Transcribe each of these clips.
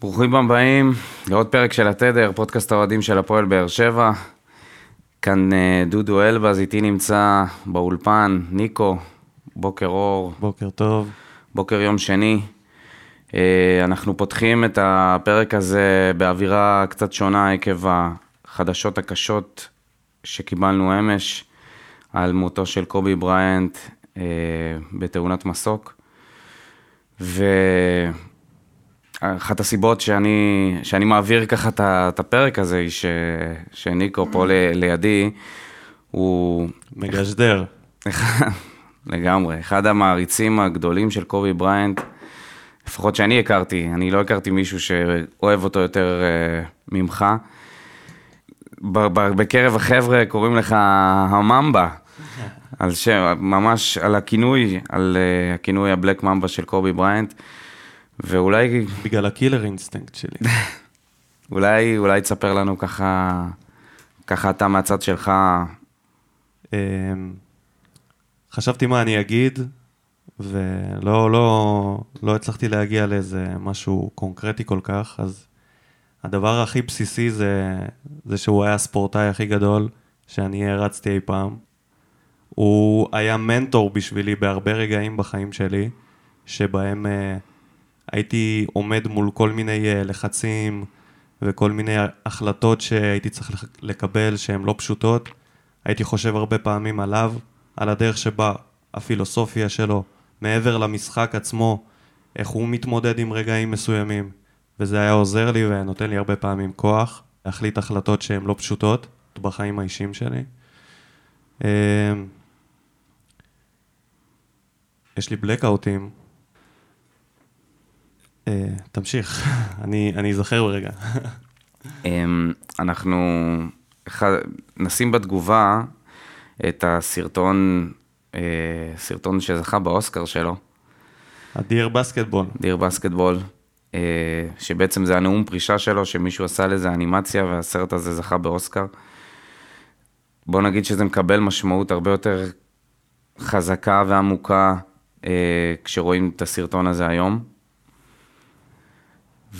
ברוכים הבאים לעוד פרק של התדר, פודקאסט האוהדים של הפועל באר שבע. כאן אה, דודו אלבז, איתי נמצא באולפן, ניקו, בוקר אור, בוקר טוב. בוקר יום שני. אה, אנחנו פותחים את הפרק הזה באווירה קצת שונה עקב החדשות הקשות שקיבלנו אמש על מותו של קובי בריינט אה, בתאונת מסוק. ואחת הסיבות שאני, שאני מעביר ככה את הפרק הזה היא ש, שניקו פה ל, לידי, הוא מגה שדר. לגמרי, אחד המעריצים הגדולים של קובי בריינט, לפחות שאני הכרתי, אני לא הכרתי מישהו שאוהב אותו יותר אה, ממך. בקרב החבר'ה קוראים לך הממבה, על שם, ממש על הכינוי, על אה, הכינוי ה Black Mamba של קובי בריינט, ואולי בגלל ה killer instinct שלי. אולי, אולי תספר לנו ככה, ככה אתה מהצד שלך, אמ, חשבתי מה אני אגיד, ולא לא, לא הצלחתי להגיע לאיזה משהו קונקרטי כל כך, אז הדבר הכי בסיסי זה, זה שהוא היה הספורטאי הכי גדול שאני הערצתי אי פעם. הוא היה מנטור בשבילי בהרבה רגעים בחיים שלי, שבהם אה, הייתי עומד מול כל מיני אה, לחצים וכל מיני החלטות שהייתי צריך לקבל שהן לא פשוטות. הייתי חושב הרבה פעמים עליו, על הדרך שבה הפילוסופיה שלו, מעבר למשחק עצמו, איך הוא מתמודד עם רגעים מסוימים. וזה היה עוזר לי ונותן לי הרבה פעמים כוח להחליט החלטות שהן לא פשוטות בחיים האישיים שלי. אמ, יש לי בלקאוטים. אה, תמשיך, אני אזכר ברגע. אמ, אנחנו נשים בתגובה את הסרטון, אה, סרטון שזכה באוסקר שלו, אדיר בסקטבול. דיר בסקטבול, אה, שבעצם זה הנאום פרישה שלו, שמישהו עשה לזה אנימציה והסרט הזה זכה באוסקר. בוא נגיד שזה מקבל משמעות הרבה יותר חזקה ועמוקה כשרואים את הסרטון הזה היום.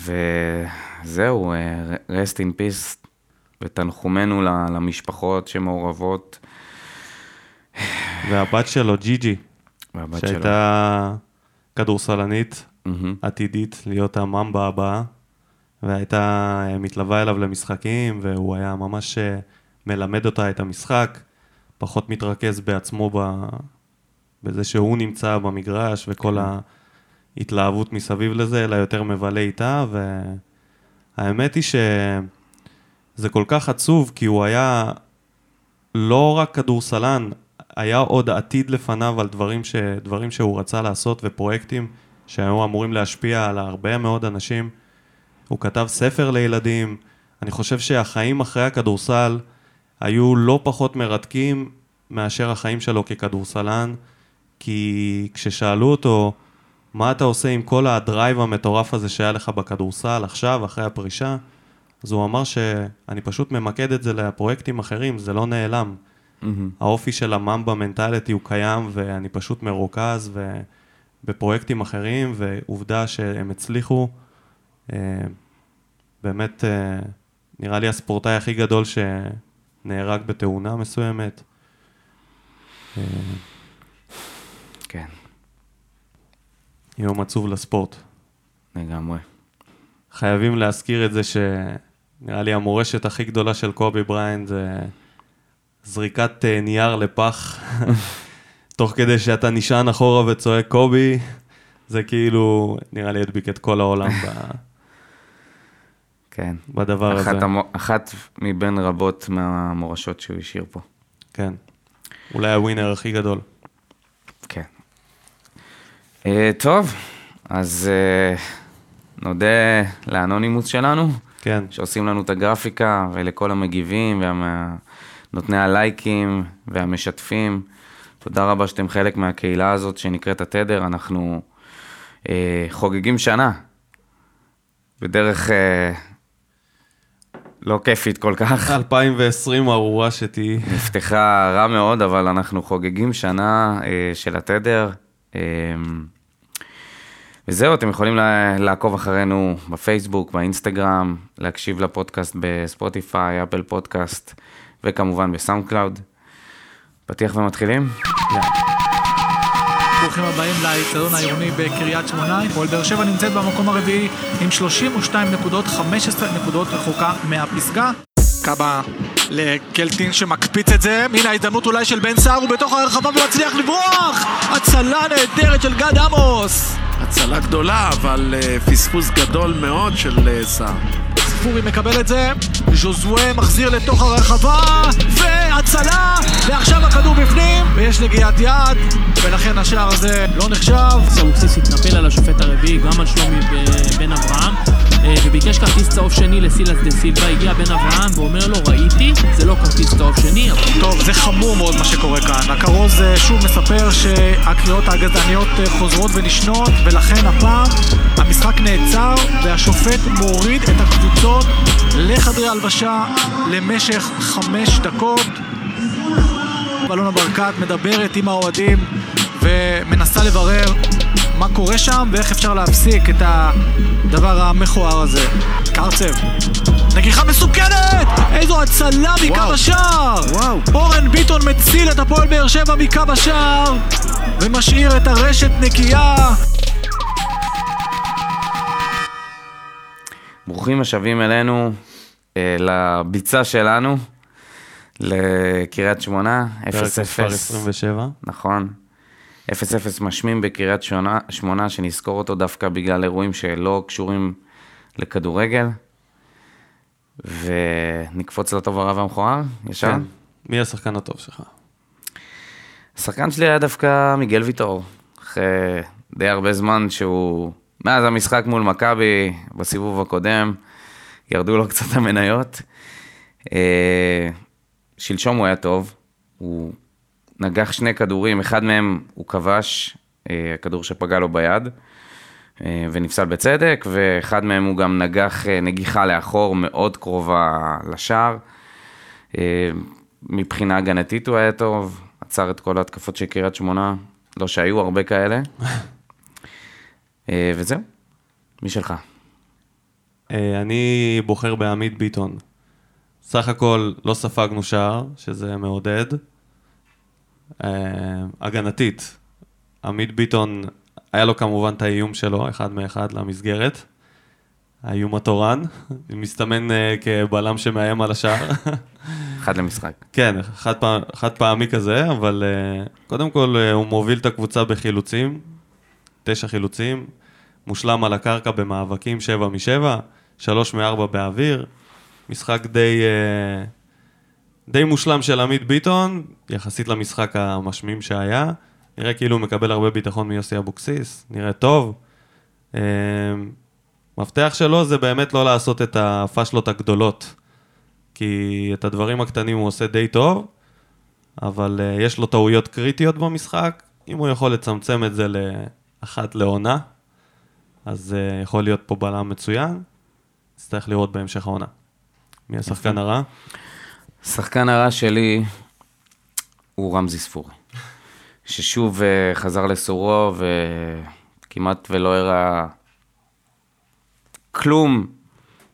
וזהו, אה, rest in peace, ותנחומינו למשפחות שמעורבות. והבת שלו, ג'י-ג'י, והבת שלו. שהייתה כדורסלנית מהמם. עתידית להיות הממבה הבאה, והייתה אה, מתלווה אליו למשחקים, והוא היה ממש אה, מלמד אותה את המשחק, פחות מתרכז בעצמו ב... בזה שהוא נמצא במגרש וכל ההתלהבות מסביב לזה, אלא יותר מבלה איתה, והאמת היא שזה כל כך עצוב, כי הוא היה לא רק כדורסלן, היה עוד עתיד לפניו על דברים, ש... דברים שהוא רצה לעשות ופרויקטים שהיו אמורים להשפיע על הרבה מאוד אנשים. הוא כתב ספר לילדים. אני חושב שהחיים אחרי הכדורסל היו לא פחות מרתקים מאשר החיים שלו ככדורסלן, כי כששאלו אותו, מה אתה עושה עם כל הדרייב המטורף הזה שהיה לך בכדורסל עכשיו, אחרי הפרישה? אז הוא אמר שאני פשוט ממקד את זה לפרויקטים אחרים, זה לא נעלם. מהמם. האופי של הממבה מנטליטי הוא קיים ואני פשוט מרוכז ובפרויקטים אחרים ועובדה שהם הצליחו. אה, באמת אה, נראה לי הספורטאי הכי גדול שנהרג בתאונה מסוימת. אה, כן, יום עצוב לספורט. לגמרי. חייבים להזכיר את זה שנראה לי המורשת הכי גדולה של קובי בריינט זה זריקת אה, נייר לפח, תוך כדי שאתה נשען אחורה וצועק קובי, זה כאילו, נראה לי הדביק את כל העולם ב- כן. בדבר הזה. אחת, המו... אחת מבין רבות מהמורשות שהוא השאיר פה. כן. אולי הווינר הכי גדול. כן. Uh, טוב, אז uh, נודה לאנונימוס שלנו, כן, שעושים לנו את הגרפיקה, ולכל המגיבים, ונותני הלייקים והמשתפים. תודה רבה שאתם חלק מהקהילה הזאת שנקראת התדר. אנחנו uh, חוגגים שנה, בדרך uh, לא כיפית כל כך. 2020 ארורה שתהיי. נפתחה רע מאוד, אבל אנחנו חוגגים שנה אה, של התדר. אה, וזהו, אתם יכולים לעקוב אחרינו בפייסבוק, באינסטגרם, להקשיב לפודקאסט בספוטיפיי, אפל פודקאסט, וכמובן בסאונד קלאוד. פתיח ומתחילים? ברוכים הבאים לאצטדיון העירוני בקריית שמונה. הפועל באר שבע נמצאת במקום הרביעי עם 32 נקודות, 15 נקודות רחוקה מהפסגה. קאבה לקלטין שמקפיץ את זה, הנה ההזדמנות אולי של בן סער, הוא בתוך הרחבה ומצליח לברוח! הצלה נהדרת של גד עמוס! הצלה גדולה, אבל אה, פספוס גדול מאוד של אה, סער. ספורי מקבל את זה, ז'וזואה מחזיר לתוך הרחבה, והצלה, ועכשיו הכדור בפנים, ויש נגיעת יד, ולכן השער הזה לא נחשב. אבוקסיס התנפל על השופט הרביעי, גם על שלומי ו- בן אברהם, אה, וביקש כרטיס צהוב שני לסילס דה סילבה, הגיע בן אברהם ואומר לו, ראיתי, זה לא כרטיס צהוב שני, אבל טוב, זה חמור מאוד מה שקורה כאן. הכרוז אה, שוב מספר שהקריאות הגזעניות אה, חוזרות ונשנות, ולכן הפעם המשחק נעצר, והשופט מוריד את הקבוצות לחדרי הלבשה למשך חמש דקות. אלונה ברקת מדברת עם האוהדים ומנסה לברר מה קורה שם ואיך אפשר להפסיק את הדבר המכוער הזה. קרצב, נגיחה מסוכנת! איזו הצלה מקו. השער! וואו. אורן ביטון מציל את הפועל באר שבע מקו השער ומשאיר את הרשת נקייה. ברוכים השבים אלינו, אה, לביצה שלנו, לקריית שמונה, 0-0. פרק מספר 27. נכון. 0-0 משמים בקריית שונה- שמונה, שנזכור אותו דווקא בגלל אירועים שלא קשורים לכדורגל. ונקפוץ לטוב הרע והמכוער, ישר. כן. מי השחקן הטוב שלך? השחקן שלי היה דווקא מיגל ויטור, אחרי די הרבה זמן שהוא, מאז המשחק מול מכבי, בסיבוב הקודם, ירדו לו קצת המניות. אה, שלשום הוא היה טוב, הוא נגח שני כדורים, אחד מהם הוא כבש, אה, הכדור שפגע לו ביד, אה, ונפסל בצדק, ואחד מהם הוא גם נגח אה, נגיחה לאחור מאוד קרובה לשער. מבחינה הגנתית הוא היה טוב, עצר את כל ההתקפות של קריית שמונה, לא שהיו הרבה כאלה. וזהו, מי שלך? אני בוחר בעמית ביטון. סך הכל לא ספגנו שער, שזה מעודד. אה, הגנתית, עמית ביטון, היה לו כמובן את האיום שלו, אחד מאחד למסגרת. האיום התורן, מסתמן אה, כבלם שמאיים על השער. אחד למשחק. כן, חד, פעם, חד פעמי כזה, אבל uh, קודם כל uh, הוא מוביל את הקבוצה בחילוצים, תשע חילוצים, מושלם על הקרקע במאבקים, שבע משבע, שלוש מארבע באוויר, משחק די, uh, די מושלם של עמית ביטון, יחסית למשחק המשמים שהיה, נראה כאילו הוא מקבל הרבה ביטחון מיוסי אבוקסיס, נראה טוב. Uh, מפתח שלו זה באמת לא לעשות את הפאשלות הגדולות. כי את הדברים הקטנים הוא עושה די טוב, אבל uh, יש לו טעויות קריטיות במשחק. אם הוא יכול לצמצם את זה לאחת לעונה, אז uh, יכול להיות פה בלם מצוין. נצטרך לראות בהמשך העונה. מי השחקן הרע? שחקן הרע שלי הוא רמזי ספורי, ששוב אה, חזר לסורו וכמעט ולא הראה כלום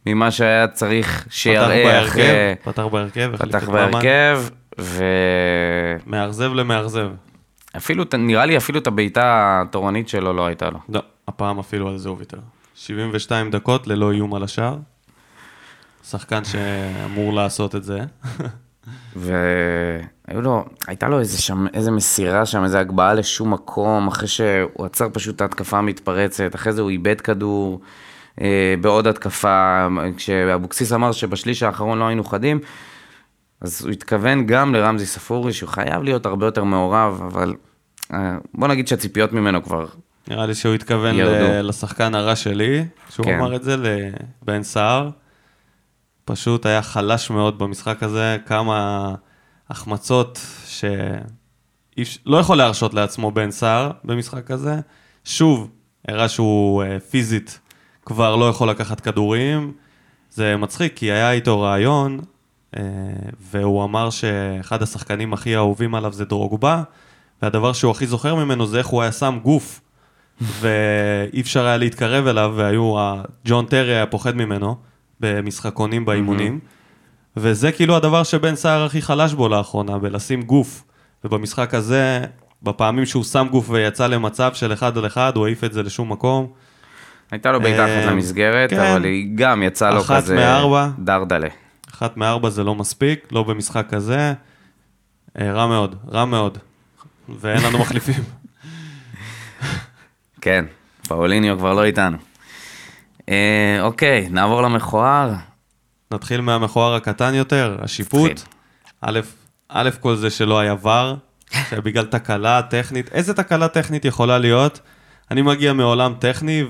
ממה שהיה צריך שיראה אחרי... בהרכב, פתח בהרכב, פתח. בהרכב, מאכזב למאכזב. ואפילו, נראה לי אפילו את הבעיטה התורנית שלו לא הייתה לו. לא, הפעם אפילו על זה הוא ויתר. 72 דקות ללא איום על השער. שחקן שאמור לעשות את זה. והיו לו, הייתה לו איזה, שם, איזה מסירה שם, איזה הגבהה לשום מקום, אחרי שהוא עצר פשוט את ההתקפה המתפרצת, אחרי זה הוא איבד כדור אה, בעוד התקפה, כשאבוקסיס אמר שבשליש האחרון לא היינו חדים, אז הוא התכוון גם לרמזי ספורי, שהוא חייב להיות הרבה יותר מעורב, אבל אה, בוא נגיד שהציפיות ממנו כבר, נראה לי שהוא התכוון ירדו. לשחקן הרע שלי, שהוא כן. אמר את זה לבן סער. פשוט היה חלש מאוד במשחק הזה, כמה החמצות שלא יכול להרשות לעצמו בן סער במשחק הזה. שוב, הראה שהוא אה, פיזית כבר לא יכול לקחת כדורים. זה מצחיק, כי היה איתו רעיון, אה, והוא אמר שאחד השחקנים הכי אהובים עליו זה דרוגבה, והדבר שהוא הכי זוכר ממנו זה איך הוא היה שם גוף ואי אפשר היה להתקרב אליו, והיו, ג'ון טרי היה פוחד ממנו במשחקונים באימונים, וזה כאילו הדבר שבן סער הכי חלש בו לאחרונה, בלשים גוף. ובמשחק הזה, בפעמים שהוא שם גוף ויצא למצב של אחד על אחד, הוא העיף את זה לשום מקום. הייתה לו בעיטה אה, אחת למסגרת, כן. אבל היא גם יצאה לו כזה מארבע. דרדלה. אחת מארבע זה לא מספיק, לא במשחק כזה. אה, רע מאוד, רע מאוד. ואין לנו מחליפים. כן, פאוליניו כבר לא איתנו. אה, אוקיי, נעבור למכוער. נתחיל מהמכוער הקטן יותר, השיפוט. נתחיל. א', א', כל זה שלא היה ור, שבגלל תקלה טכנית, איזה תקלה טכנית יכולה להיות? אני מגיע מעולם טכני,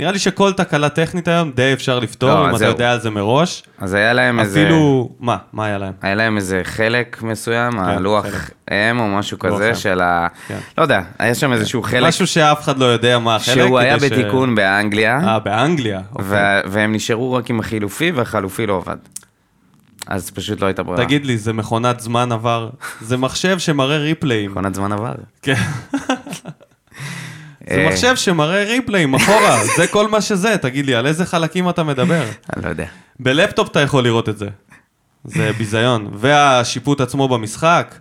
ונראה לי שכל תקלה טכנית היום די אפשר לפתור, לא, אם אתה זהו. יודע על זה מראש. אז היה להם איזה... אפילו, מה? מה היה להם? היה להם איזה חלק מסוים, הלוח חלק. אם או משהו כזה. של ה... כן. לא יודע, היה שם איזשהו חלק משהו שאף אחד לא יודע מה החלק. שהוא היה כדי ש- בתיקון באנגליה, אה, באנגליה. אוקיי. ו- והם נשארו רק עם החילופי, והחלופי לא עבד. אז פשוט לא הייתה ברירה. תגיד לי, זה מכונת זמן עבר? זה מחשב שמראה ריפליים. מכונת זמן עבר. כן. זה אה, מחשב שמראה ריפליים אחורה, זה כל מה שזה, תגיד לי, על איזה חלקים אתה מדבר? אני לא יודע. בלפטופ אתה יכול לראות את זה. זה ביזיון. והשיפוט עצמו במשחק,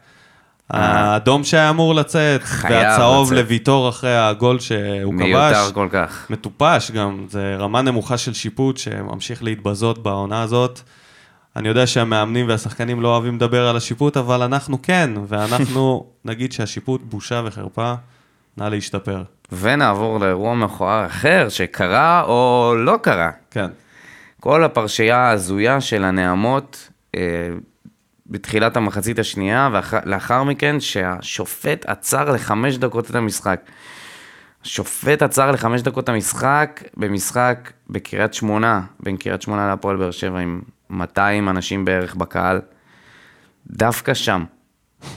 האדום שהיה אמור לצאת, והצהוב. לוויטור אחרי הגול שהוא מיותר כבש. כל כך. מטופש גם, זה רמה נמוכה של שיפוט שממשיך להתבזות בעונה הזאת. אני יודע שהמאמנים והשחקנים לא אוהבים לדבר על השיפוט, אבל אנחנו כן, ואנחנו נגיד שהשיפוט בושה וחרפה, נא להשתפר. ונעבור לאירוע מכוער אחר שקרה או לא קרה. כן. כל הפרשייה ההזויה של הנעמות אה, בתחילת המחצית השנייה, ולאחר מכן שהשופט עצר לחמש דקות את המשחק. השופט עצר לחמש דקות את המשחק במשחק בקריית שמונה, בין קריית שמונה להפועל באר שבע עם 200 אנשים בערך בקהל. דווקא שם,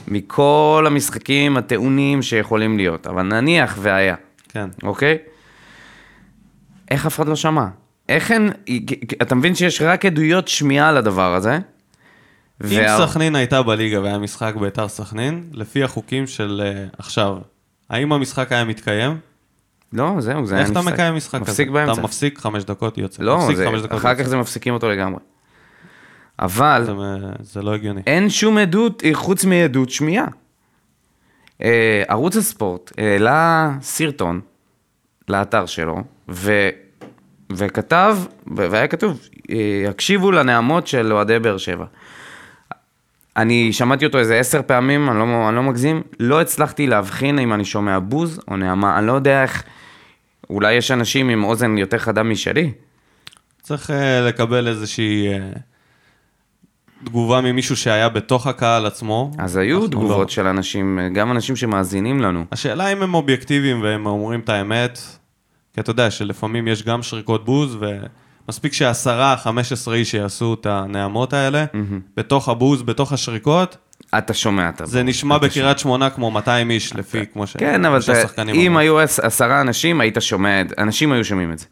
מכל המשחקים הטעונים שיכולים להיות, אבל נניח והיה. כן. אוקיי? איך אף אחד לא שמע? איך הן... אתה מבין שיש רק עדויות שמיעה לדבר הזה? אם וה- סכנין הייתה בליגה והיה משחק ביתר סכנין, לפי החוקים של אה, עכשיו, האם המשחק היה מתקיים? לא, זהו, זה היה איך אתה. מקיים משחק כזה? מפסיק באמצע. אתה מפסיק חמש דקות, יוצא. לא, זה, דקות, אחר יוצא. כך זה מפסיקים אותו לגמרי. אבל זה, זה לא הגיוני. אין שום עדות אה, חוץ מעדות שמיעה. אה, ערוץ הספורט העלה סרטון לאתר שלו, ו, וכתב, והיה כתוב, אה, הקשיבו לנעמות של אוהדי באר שבע. אני שמעתי אותו איזה עשר פעמים, אני לא, אני לא מגזים, לא הצלחתי להבחין אם אני שומע בוז או נעמה, אני לא יודע איך, אולי יש אנשים עם אוזן יותר חדה משלי. צריך אה, לקבל איזושהי אה, תגובה ממישהו שהיה בתוך הקהל עצמו. אז היו אנחנו תגובות לא. של אנשים, גם אנשים שמאזינים לנו. השאלה אם הם אובייקטיביים והם אומרים את האמת, כי אתה יודע שלפעמים יש גם שריקות בוז, ומספיק שעשרה, חמש עשרה איש שיעשו את הנעמות האלה, בתוך הבוז, בתוך השריקות, אתה שומע את זה נשמע בקריית שמונה כמו 200 איש, לפי כמו ש... כן, אבל אם. היו עש- עשרה אנשים, היית שומע את זה. אנשים היו שומעים את זה.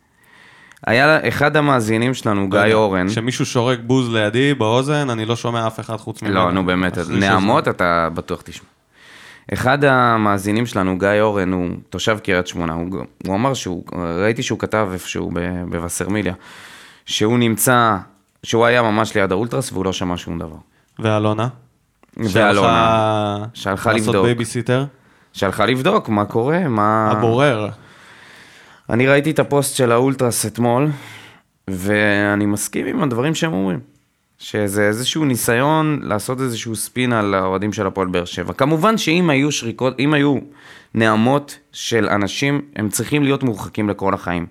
היה אחד המאזינים שלנו, לא גיא אורן, כשמישהו שורק בוז לידי באוזן, אני לא שומע אף אחד חוץ ממנו. לא, נו באמת, נעמות אתה בטוח תשמע. אחד המאזינים שלנו, גיא אורן, הוא תושב קריית שמונה, הוא, הוא אמר שהוא, ראיתי שהוא כתב איפשהו בווסרמיליה, שהוא נמצא, שהוא היה ממש ליד האולטרס והוא לא שמע שום דבר. ואלונה? ואלונה, שהלכה לעשות לבדוק. בייביסיטר? שהלכה לבדוק מה קורה, מה... הבורר. אני ראיתי את הפוסט של האולטרס אתמול, ואני מסכים עם הדברים שהם אומרים. שזה איזשהו ניסיון לעשות איזשהו ספין על האוהדים של הפועל באר שבע. כמובן שאם היו שריקות, אם היו נעמות של אנשים, הם צריכים להיות מורחקים לכל החיים.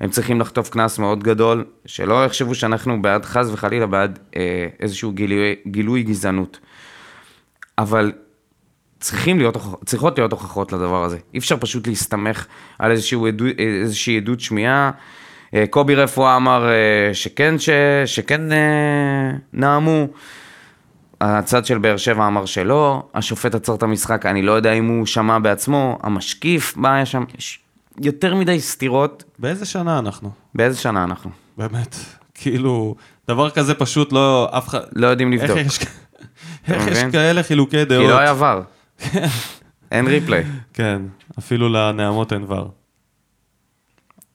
הם צריכים לחטוף קנס מאוד גדול, שלא יחשבו שאנחנו בעד, חס וחלילה, בעד אה, איזשהו גילוי, גילוי גזענות. אבל צריכים להיות, צריכות להיות הוכחות לדבר הזה. אי אפשר פשוט להסתמך על איזשהו עדו, איזושהי עדות שמיעה. אה, קובי רפואה אמר אה, שכן, ש, שכן אה, נאמו. הצד של באר שבע אמר שלא, השופט עצר את המשחק, אני לא יודע אם הוא שמע בעצמו, המשקיף, מה היה שם? יש יותר מדי סתירות. באיזה שנה אנחנו? באיזה שנה אנחנו? באמת. כאילו, דבר כזה פשוט לא, אף אחד... לא יודעים לבדוק. איך יש, איך יש? כאלה חילוקי דעות? כי לא היה ור. אין ריפליי. כן, אפילו לנעמות אין ור.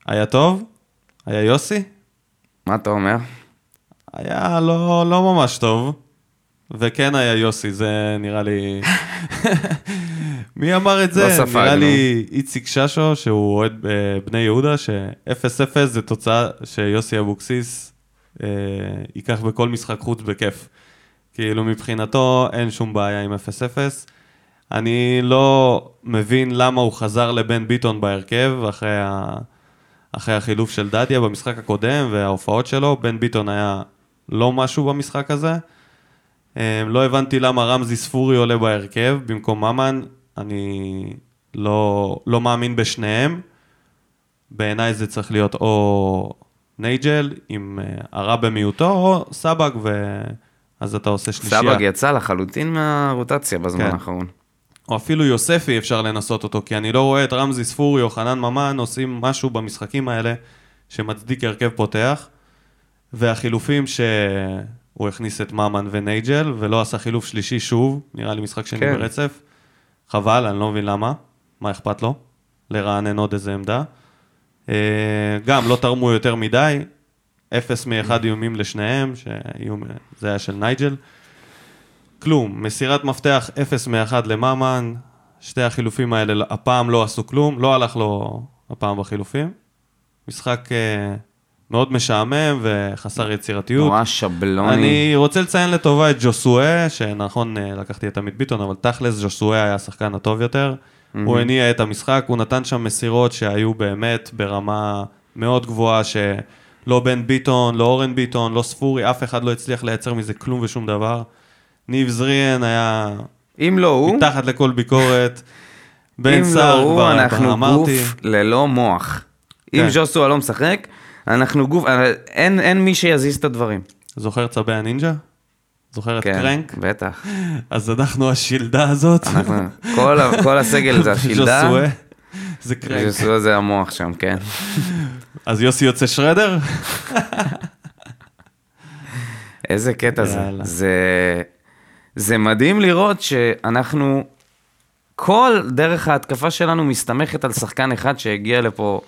היה טוב? היה יוסי? מה אתה אומר? היה לא, לא ממש טוב. וכן היה יוסי, זה נראה לי... מי אמר את זה? לא ספגנו. נראה לי איציק ששו, שהוא אוהד אה, בני יהודה, ש-0-0 זה תוצאה שיוסי אבוקסיס אה, ייקח בכל משחק חוץ בכיף. כאילו מבחינתו אין שום בעיה עם 0-0. אני לא מבין למה הוא חזר לבן ביטון בהרכב אחרי, ה... אחרי החילוף של דדיה במשחק הקודם וההופעות שלו. בן ביטון היה לא משהו במשחק הזה. אה, לא הבנתי למה רמזי ספורי עולה בהרכב במקום ממן, אני לא, לא מאמין בשניהם. בעיניי זה צריך להיות או נייג'ל עם אה, הרע במיעוטו, או סבג, ואז אתה עושה שלישייה. סבג יצא לחלוטין מהרוטציה בזמן כן. האחרון. או אפילו יוספי אפשר לנסות אותו, כי אני לא רואה את רמזי ספורי או חנן ממן עושים משהו במשחקים האלה שמצדיק הרכב פותח, והחילופים שהוא הכניס את ממן ונייג'ל, ולא עשה חילוף שלישי שוב, נראה לי משחק שני כן. ברצף. חבל, אני לא מבין למה, מה אכפת לו? לרענן עוד איזה עמדה. אה, גם לא תרמו יותר מדי, אפס מאחד איומים לשניהם, שאיום, זה היה של נייג'ל. כלום, מסירת מפתח 0 מ-1 לממן, שתי החילופים האלה הפעם לא עשו כלום, לא הלך לו הפעם בחילופים. משחק אה, מאוד משעמם וחסר יצירתיות. נורא שבלוני. אני רוצה לציין לטובה את ג'וסואה, שנכון, אה, לקחתי את עמית ביטון, אבל תכלס ג'וסואה היה השחקן הטוב יותר. הוא הניע את המשחק, הוא נתן שם מסירות שהיו באמת ברמה מאוד גבוהה, שלא בן ביטון, לא אורן ביטון, לא ספורי, אף אחד לא הצליח לייצר מזה כלום ושום דבר. ניב זריאן היה אם לא הוא, מתחת לכל ביקורת. בן אם לא סער הוא, כבר אנחנו אמרתי. גוף ללא מוח. אם כן. ז'וסואה לא משחק, אנחנו גוף, אה, אין אין מי שיזיז את הדברים. זוכר צבי הנינג'ה? זוכר את כן, קרנק? בטח. אז אנחנו השילדה הזאת. אנחנו- כל כל הסגל זה השילדה, ז'וסואה, זה קרנק. ז'וסואה זה המוח שם, כן. אז יוסי יוצא שרדר? איזה קטע זה. זה. זה מדהים לראות שאנחנו, כל דרך ההתקפה שלנו מסתמכת על שחקן אחד שהגיע לפה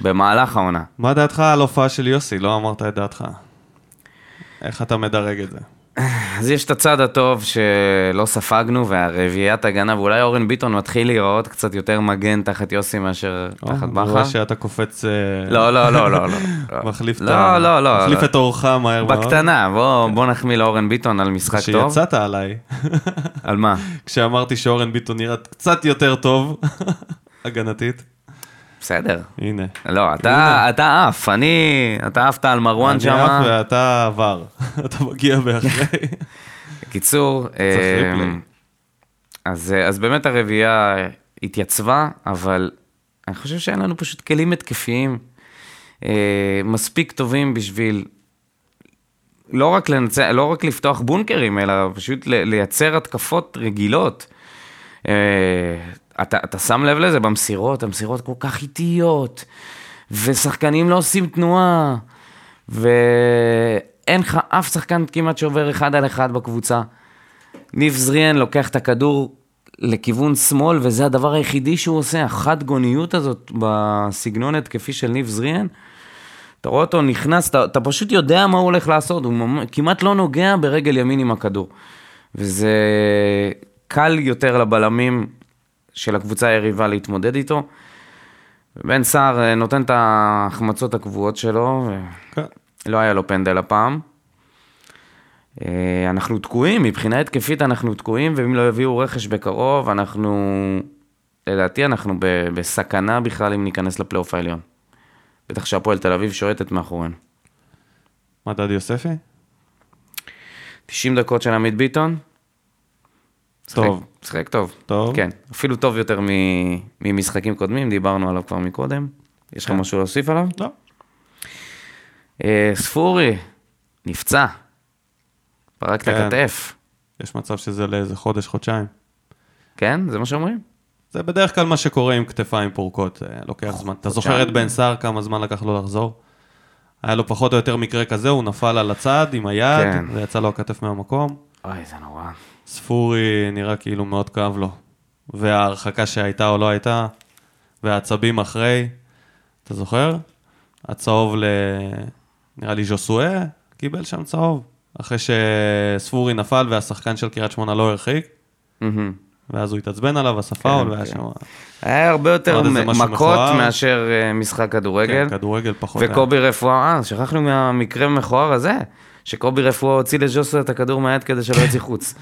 במהלך העונה. מה דעתך על הופעה של יוסי? לא אמרת את דעתך. איך אתה מדרג את זה? אז יש את הצד הטוב שלא ספגנו, והרביעיית הגנה, ואולי אורן ביטון מתחיל להיראות קצת יותר מגן תחת יוסי מאשר תחת אני בכר. רואה שאתה קופץ... אה, לא, לא, לא, לא, לא. מחליף את לא, ה- לא, לא. מחליף לא. את אורך מהר מאוד. בקטנה, בוא, בוא נחמיא לאורן ביטון על משחק טוב. שיצאת עליי, על מה? כשאמרתי שאורן ביטון נראה קצת יותר טוב, הגנתית. בסדר. הנה. לא, אתה, אתה עף, אני, אתה עפת על מרואן אני שמה. עף ואתה עבר. אתה מגיע באחרי. בקיצור, אה. אז, אה, אז באמת הרביעייה התייצבה, אבל אני חושב שאין לנו פשוט כלים התקפיים אה, מספיק טובים בשביל לא רק, לנצח, לא רק לפתוח בונקרים, אלא פשוט לייצר התקפות רגילות. אתה, אתה שם לב לזה במסירות, המסירות כל כך איטיות, ושחקנים לא עושים תנועה, ואין לך אף שחקן כמעט שעובר אחד על אחד בקבוצה. ניב זריאן לוקח את הכדור לכיוון שמאל, וזה הדבר היחידי שהוא עושה, החד גוניות הזאת בסגנון התקפי של ניב זריאן. אתה רואה אותו נכנס, אתה, אתה פשוט יודע מה הוא הולך לעשות, הוא כמעט לא נוגע ברגל ימין עם הכדור. וזה קל יותר לבלמים של הקבוצה היריבה להתמודד איתו. בן סער אה, נותן את ההחמצות הקבועות שלו, כן. לא היה לו פנדל הפעם. אה, אנחנו תקועים, מבחינה התקפית אנחנו תקועים, ואם לא יביאו רכש בקרוב, אנחנו, לדעתי אנחנו בסכנה בכלל אם ניכנס לפלייאוף העליון. בטח שהפועל תל אביב שועטת מאחורינו. מדד יוספי? 90 דקות של עמית ביטון. טוב. משחק, טוב. טוב. כן, אפילו טוב יותר ממשחקים קודמים, דיברנו עליו כבר מקודם. יש לך כן. משהו להוסיף עליו? לא. אה, ספורי, נפצע. פרק את כן. הכתף. יש מצב שזה לאיזה חודש, חודשיים. כן? זה מה שאומרים? זה בדרך כלל מה שקורה עם כתפיים פורקות, אה, לוקח זמן. אתה זוכר את בן סער, כמה זמן לקח לו לחזור? היה לו פחות או יותר מקרה כזה, הוא נפל על הצד עם היד, כן. ויצא לו הכתף מהמקום. אוי, זה נורא. ספורי נראה כאילו מאוד כאב לו. וההרחקה שהייתה או לא הייתה, והעצבים אחרי, אתה זוכר? הצהוב ל... נראה לי ז'וסואה קיבל שם צהוב, אחרי שספורי נפל והשחקן של קריית שמונה לא הרחיק, מהמם. ואז הוא התעצבן עליו, עשה פאול, והיה כן. שם... היה הרבה יותר מכות. מאשר אה, משחק כדורגל. כן, כדורגל פחות... וקובי רפואה, אה, שכחנו מהמקרה המכוער הזה, שקובי רפואה הוציא לז'וסו את הכדור מהיד כדי שלא יצא חוץ.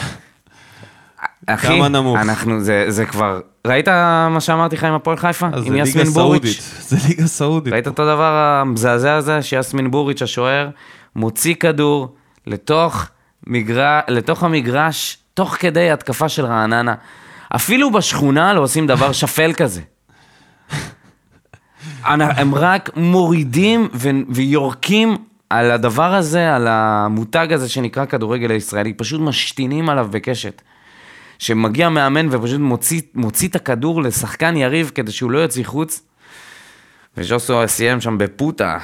אחי, כמה נמוך. אנחנו, זה, זה כבר, ראית מה שאמרתי לך עם הפועל חיפה? עם יסמין סעודית. בוריץ'? זה ליגה סעודית. ראית את הדבר המזעזע הזה, שיסמין בוריץ' השוער, מוציא כדור לתוך, מגר... לתוך המגרש, תוך כדי התקפה של רעננה. אפילו בשכונה לא עושים דבר שפל כזה. הם רק מורידים ו- ויורקים על הדבר הזה, על המותג הזה שנקרא כדורגל הישראלי, פשוט משתינים עליו בקשת. שמגיע מאמן ופשוט מוציא, מוציא את הכדור לשחקן יריב כדי שהוא לא יוציא חוץ. וז'וסו סיים שם בפוטה.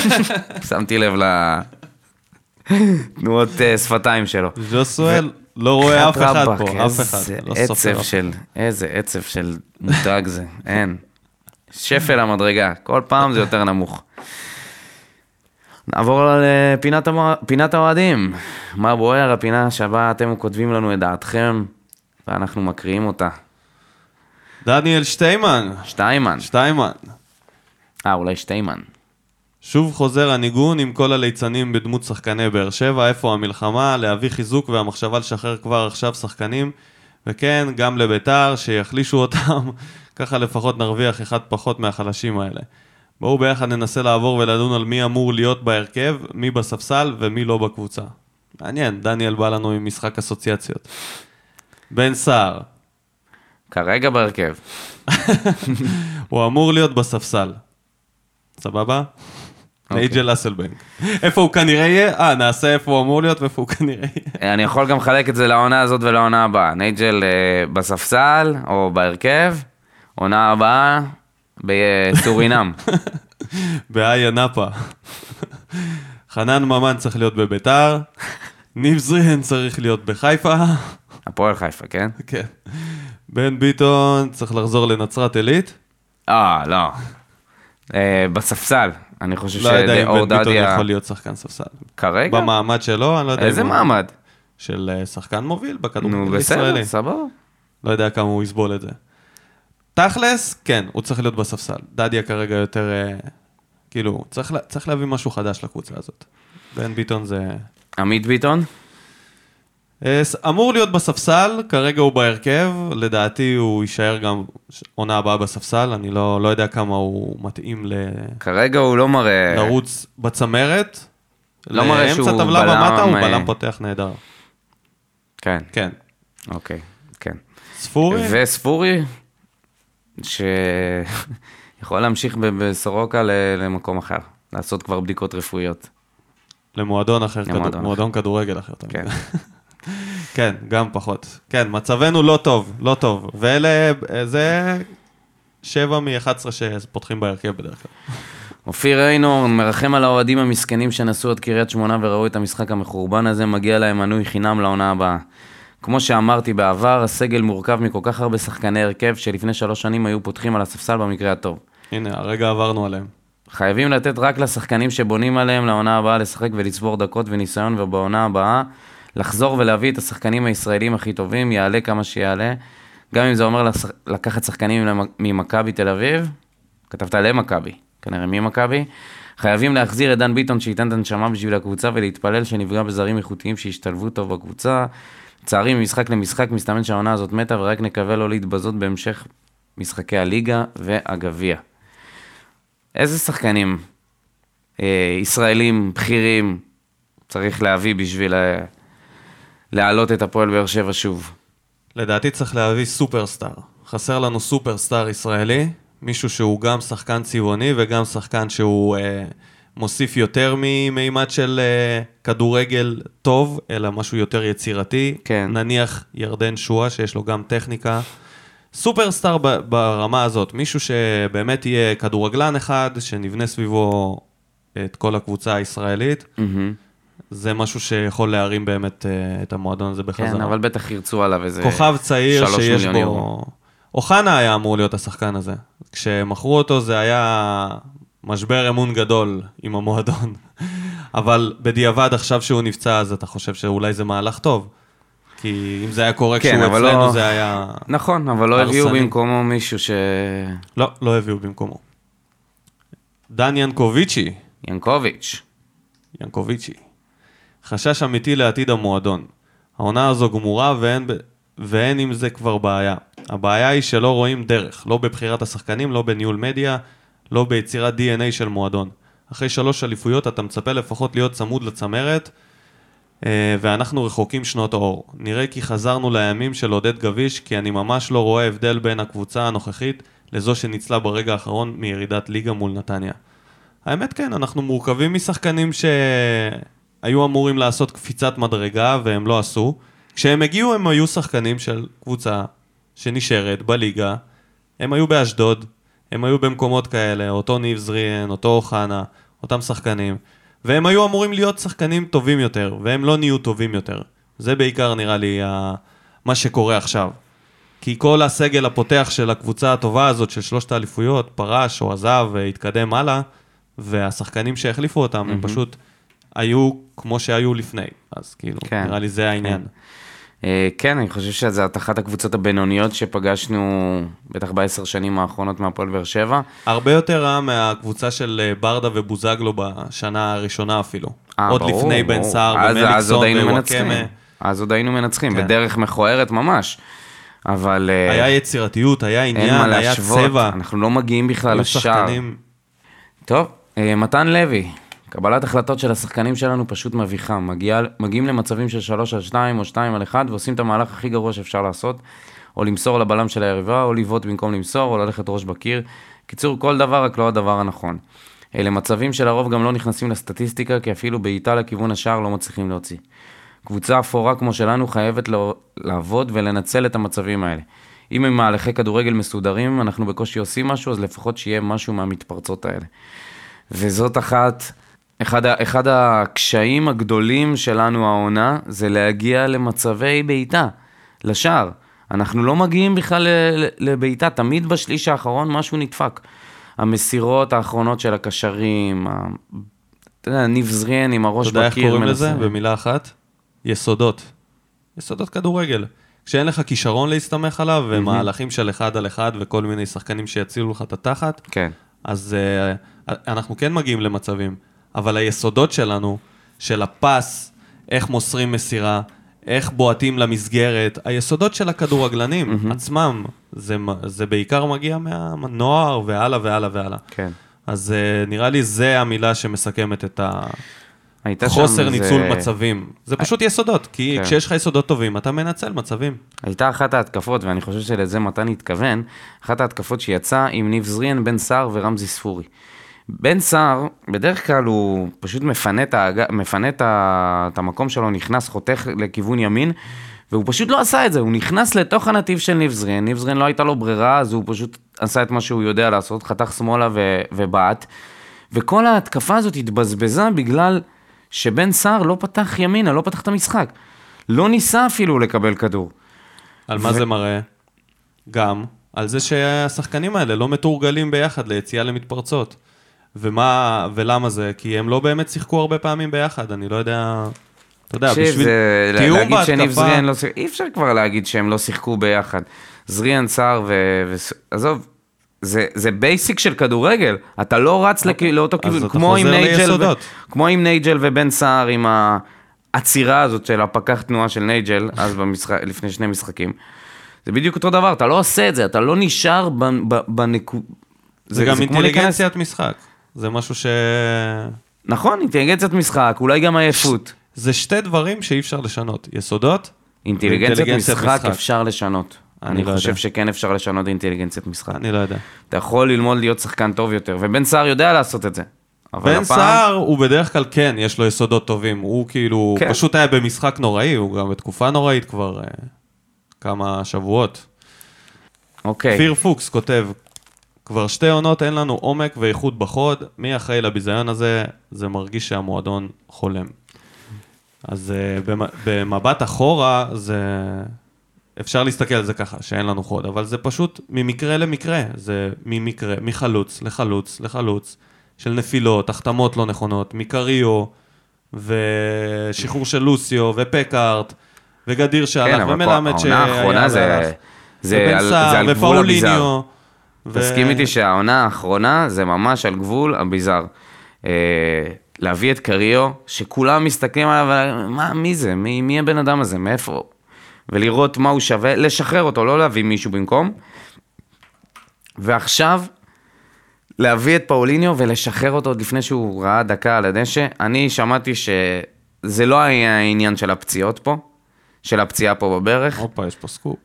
שמתי לב לתנועות אה, שפתיים שלו. ז'וסואל לא רואה אף אחד פה, אף אחד. איזה לא עצב של, איזה עצב של מותג זה, אין. שפל המדרגה, כל פעם זה יותר נמוך. נעבור לפינת פינת האוהדים. מה בוער, הפינה שבה אתם כותבים לנו את דעתכם, ואנחנו מקריאים אותה. דניאל שטיימן, שטיימן. שטיימן. אה, אולי שטיימן. שוב חוזר הניגון עם כל הליצנים בדמות שחקני באר שבע, איפה המלחמה, להביא חיזוק והמחשבה לשחרר כבר עכשיו שחקנים, וכן, גם לביתר, שיחלישו אותם, ככה לפחות נרוויח אחד פחות מהחלשים האלה. בואו ביחד ננסה לעבור ולדון על מי אמור להיות בהרכב, מי בספסל ומי לא בקבוצה. מעניין, דניאל בא לנו עם משחק אסוציאציות. בן סער, כרגע בהרכב. הוא אמור להיות בספסל. סבבה? אוקיי. נייג'ל אסלבנק. איפה הוא כנראה יהיה? אה, נעשה איפה הוא אמור להיות ואיפה הוא כנראה יהיה. אני יכול גם לחלק את זה לעונה הזאת ולעונה הבאה. נייג'ל אה, בספסל, או בהרכב, עונה הבאה בסורינם. באיה נאפה. חנן ממן צריך להיות בביתר. ניב זריהן צריך להיות בחיפה. הפועל חיפה, כן? כן. בן ביטון צריך לחזור לנצרת עילית. אה, לא. אה, בספסל. אני חושב לא יודע אם בן ביטון דדיה... יכול להיות שחקן ספסל. כרגע? במעמד שלו, אני לא יודע. איזה מעמד? של אה, שחקן מוביל נו, בכדורגל בסדר, הישראלי. סבבה. לא יודע כמה הוא יסבול את זה. תכלס, כן, הוא צריך להיות בספסל. דדיה כרגע יותר, אה, כאילו, צריך, לה- צריך להביא משהו חדש לקבוצה הזאת. בן ביטון זה... עמית ביטון? אה, אמור להיות בספסל, כרגע הוא בהרכב, לדעתי הוא יישאר גם עונה הבאה בספסל, אני לא, לא יודע כמה הוא מתאים ל... כרגע הוא לא מראה... לרוץ בצמרת. לא מראה שהוא לאמצע טבלה בלם, ומטה הוא אה, בלם פותח נהדר. כן, כן. אוקיי, כן. ספורי? וספורי, שיכול להמשיך בסורוקה למקום אחר, לעשות כבר בדיקות רפואיות. למועדון אחר, למועדון כדור. מועדון כדורגל אחר. כן. כן, גם פחות. כן, מצבנו לא טוב, לא טוב. ואלה, זה שבע מ-11 שפותחים בהרכב בדרך כלל. אופיר איינורן מרחם על האוהדים המסכנים שנסעו עד קריית שמונה וראו את המשחק המחורבן הזה, מגיע להם מנוי חינם לעונה הבאה. כמו שאמרתי בעבר, הסגל מורכב מכל כך הרבה שחקני הרכב שלפני שלוש שנים היו פותחים על הספסל במקרה הטוב. הנה, הרגע עברנו עליהם. חייבים לתת רק לשחקנים שבונים עליהם לעונה הבאה לשחק ולצבור דקות וניסיון, ובעונה הבאה לחזור ולהביא את השחקנים הישראלים הכי טובים, יעלה כמה שיעלה. גם אם זה אומר. לקחת שחקנים ממכבי תל אביב, כתבת למכבי, כנראה ממכבי. חייבים להחזיר את דן ביטון שייתן את הנשמה בשביל הקבוצה ולהתפלל שנפגע בזרים איכותיים שישתלבו טוב בקבוצה. לצערי, ממשחק למשחק מסתמן שהעונה הזאת מתה ורק נקווה לא להתבזות בהמשך משחקי הליגה והגביע. איזה שחקנים אה, ישראלים בכירים צריך להביא בשביל אה, להעלות את הפועל באר שבע שוב? לדעתי צריך להביא סופרסטאר. חסר לנו סופרסטאר ישראלי, מישהו שהוא גם שחקן צבעוני וגם שחקן שהוא אה, מוסיף יותר ממימד של אה, כדורגל טוב, אלא משהו יותר יצירתי. כן. נניח ירדן שואה, שיש לו גם טכניקה. סופרסטאר ב- ברמה הזאת, מישהו שבאמת יהיה כדורגלן אחד, שנבנה סביבו את כל הקבוצה הישראלית. מהמם. זה משהו שיכול להרים באמת אה, את המועדון הזה בחזרה. כן, אבל בטח ירצו עליו איזה... כוכב צעיר שיש בו... אוחנה היה אמור להיות השחקן הזה. כשמכרו אותו זה היה משבר אמון גדול עם המועדון. אבל בדיעבד, עכשיו שהוא נפצע, אז אתה חושב שאולי זה מהלך טוב. כי אם זה היה קורה כן, כשהוא אצלנו, לא- זה היה... נכון, אבל לא הביאו הרסני. במקומו מישהו ש... לא, לא הביאו במקומו. דן ינקוביצ'י, ינקוביץ'. ינקוביצ'י. חשש אמיתי לעתיד המועדון. העונה הזו גמורה ואין, ב... ואין עם זה כבר בעיה. הבעיה היא שלא רואים דרך, לא בבחירת השחקנים, לא בניהול מדיה, לא ביצירת DNA של מועדון. אחרי שלוש אליפויות אתה מצפה לפחות להיות צמוד לצמרת, אה, ואנחנו רחוקים שנות אור. נראה כי חזרנו לימים של עודד גביש, כי אני ממש לא רואה הבדל בין הקבוצה הנוכחית לזו שניצלה ברגע האחרון מירידת ליגה מול נתניה. האמת כן, אנחנו מורכבים משחקנים שהיו אמורים לעשות קפיצת מדרגה והם לא עשו. כשהם הגיעו הם היו שחקנים של קבוצה שנשארת בליגה, הם היו באשדוד, הם היו במקומות כאלה, אותו ניב זריאן, אותו אוחנה, אותם שחקנים, והם היו אמורים להיות שחקנים טובים יותר, והם לא נהיו טובים יותר. זה בעיקר נראה לי ה... מה שקורה עכשיו. כי כל הסגל הפותח של הקבוצה הטובה הזאת של שלושת האליפויות פרש או עזב והתקדם הלאה, והשחקנים שהחליפו אותם הם פשוט היו כמו שהיו לפני. אז כאילו, כן. נראה לי זה העניין. אה, כן, אני חושב שזאת אחת הקבוצות הבינוניות שפגשנו בטח בעשר שנים האחרונות מהפועל באר שבע. הרבה יותר רע מהקבוצה של אה, ברדה ובוזגלו בשנה הראשונה אפילו. אה, עוד ברור, לפני בן ברור. סער אז עוד ומליקסון. ווואקמה. אז עוד היינו מנצחים, כן. בדרך מכוערת ממש. אבל אה, היה יצירתיות, היה עניין, היה צבע. אנחנו לא מגיעים בכלל לשער. טוב, אה, מתן לוי, קבלת החלטות של השחקנים שלנו פשוט מביכה. מגיע, מגיעים למצבים של 3 על 2 או 2 על 1 ועושים את המהלך הכי גרוע שאפשר לעשות, או למסור לבלם של היריבה, או לבעוט במקום למסור, או ללכת ראש בקיר. קיצור, כל דבר, רק לא הדבר הנכון. אלה מצבים שלרוב גם לא נכנסים לסטטיסטיקה, כי אפילו בעיטה לכיוון השער לא מצליחים להוציא. קבוצה אפורה כמו שלנו חייבת לעבוד ולנצל את המצבים האלה. אם הם מהלכי כדורגל מסודרים, אנחנו בקושי עושים משהו, אז לפחות שיהיה משהו מהמתפרצות האלה. וזאת אחת, אחד, ה- אחד הקשיים הגדולים שלנו העונה, זה להגיע למצבי בעיטה, לשער. אנחנו לא מגיעים בכלל לבעיטה, תמיד בשליש האחרון משהו נדפק. המסירות האחרונות של הקשרים, ה- אתה יודע, ניב זריאן עם הראש אתה יודע איך בקיר קוראים לזה? במילה אחת? יסודות. יסודות כדורגל. כשאין לך כישרון להסתמך עליו, ומהלכים של אחד על אחד, וכל מיני שחקנים שיצילו לך את התחת, כן. אז uh, אנחנו כן מגיעים למצבים, אבל היסודות שלנו, של הפס, איך מוסרים מסירה, איך בועטים למסגרת, היסודות של הכדורגלנים mm-hmm. עצמם, זה, זה בעיקר מגיע מהנוער והלאה והלאה והלאה. כן. אז uh, נראה לי זה המילה שמסכמת את החוסר ניצול מצבים. זה פשוט יסודות, כי כן. כשיש לך יסודות טובים, אתה מנצל מצבים. הייתה אחת ההתקפות, ואני חושב שלזה מתן התכוון, אחת ההתקפות שיצאה עם ניב זריאן, בן סער ורמזי ספורי. בן סער, בדרך כלל הוא פשוט מפנה את, האג... מפנה את, ה... את המקום שלו, נכנס, חותך לכיוון ימין, והוא פשוט לא עשה את זה, הוא נכנס לתוך הנתיב של ניב זריאן, ניב זריאן לא הייתה לו ברירה, אז הוא פשוט עשה את מה שהוא יודע לעשות, חתך שמאלה ו... ובעט, וכל ההתקפה הזאת התבזבזה בגלל שבן סער לא פתח ימינה, לא פתח את המשחק. לא ניסה אפילו לקבל כדור. על מה זה מראה? גם על זה שהשחקנים האלה לא מתורגלים ביחד ליציאה למתפרצות. ומה, ולמה זה? כי הם לא באמת שיחקו הרבה פעמים ביחד, אני לא יודע... אתה יודע, בשביל זה תיאום להגיד שניב בהתקפה... זריאן לא שיחק, אי אפשר כבר להגיד שהם לא שיחקו ביחד. זריאן, סער ו... עזוב, זה, זה basic של כדורגל, אתה לא רץ לכ... לאותו כיוון, כמו ו... כמו עם נייג'ל ובן סער, עם העצירה הזאת של הפקח תנועה של נייג'ל, אז במשחק, לפני שני משחקים. זה בדיוק אותו דבר, אתה לא עושה את זה, אתה לא נשאר בנקודה... זה גם אינטליגנציית משחק. זה משהו ש... נכון, אינטליגנציית משחק, אולי גם עייפות. זה שתי דברים שאי אפשר לשנות. יסודות, אינטליגנציית משחק משחק. אפשר לשנות. אני אני לא חושב יודע. שכן אפשר לשנות אינטליגנציית משחק. אני לא יודע. אתה יכול ללמוד להיות שחקן טוב יותר, ובן סער יודע לעשות את זה. בן הפעם- סער הוא בדרך כלל כן, יש לו יסודות טובים. הוא כאילו, כן. פשוט היה במשחק נוראי, הוא גם בתקופה נוראית כבר אה, כמה שבועות. אוקיי. כפיר פוקס כותב, כבר שתי עונות אין לנו עומק ואיכות בחוד, מי אחראי לביזיון הזה? זה מרגיש שהמועדון חולם. אז במ- במבט אחורה, זה... אפשר להסתכל על זה ככה, שאין לנו חוד, אבל זה פשוט ממקרה למקרה. זה ממקרה, מחלוץ לחלוץ לחלוץ, של נפילות, החתמות לא נכונות, מקריו, ושחרור של לוסיו, ופקארט, וגדיר שהלך, כן, אבל פה ומלמד שהיה העונה האחרונה זה... זה ובן על, זה על גבול הביזאר. ו- תסכים איתי שהעונה האחרונה זה ממש על גבול הביזאר. אה, להביא את קריו, שכולם מסתכלים עליו, מה, מי זה? מי, מי הבן אדם הזה? מאיפה? ולראות מה הוא שווה, לשחרר אותו, לא להביא מישהו במקום. ועכשיו, להביא את פאוליניו ולשחרר אותו עוד לפני שהוא ראה דקה על הדשא. אני שמעתי שזה לא היה העניין של הפציעות פה, של הפציעה פה בברך. הופה, יש פה סקופ.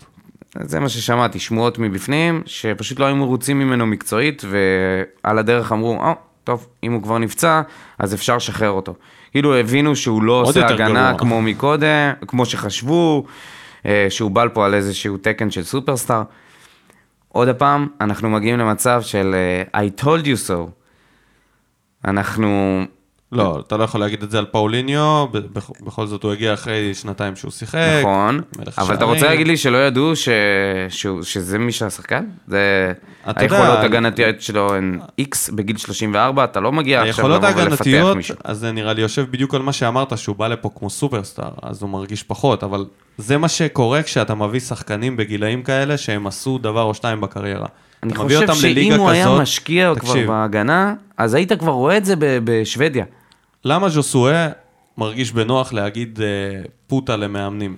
זה מה ששמעתי, שמועות מבפנים, שפשוט לא היו מרוצים ממנו מקצועית, ועל הדרך אמרו, או, טוב, אם הוא כבר נפצע, אז אפשר לשחרר אותו. כאילו הבינו שהוא לא עושה הגנה גרוע. כמו מקודם, כמו שחשבו, אה, שהוא בא פה על איזשהו תקן של סופרסטאר. עוד פעם, אנחנו מגיעים למצב של אה, I told you so. אנחנו... לא, אתה לא יכול להגיד את זה על פאוליניו, בכל זאת הוא הגיע אחרי שנתיים שהוא שיחק. נכון, אבל אתה שערים. רוצה להגיד לי שלא ידעו ש... שהוא... שזה מי שהשחקן? זה... אתה היכולות ההגנתיות שלו הן איקס בגיל 34, אתה לא מגיע עכשיו לבוא ולפתח מישהו. אז זה נראה לי יושב בדיוק על מה שאמרת, שהוא בא לפה כמו סופרסטאר, אז הוא מרגיש פחות, אבל זה מה שקורה כשאתה מביא שחקנים בגילאים כאלה שהם עשו דבר או שתיים בקריירה. אני חושב שאם הוא היה כזאת- משקיע כבר תקשיב, בהגנה, אז היית כבר רואה את זה בשוודיה. למה ז'וסואה מרגיש בנוח להגיד אה, פוטה למאמנים?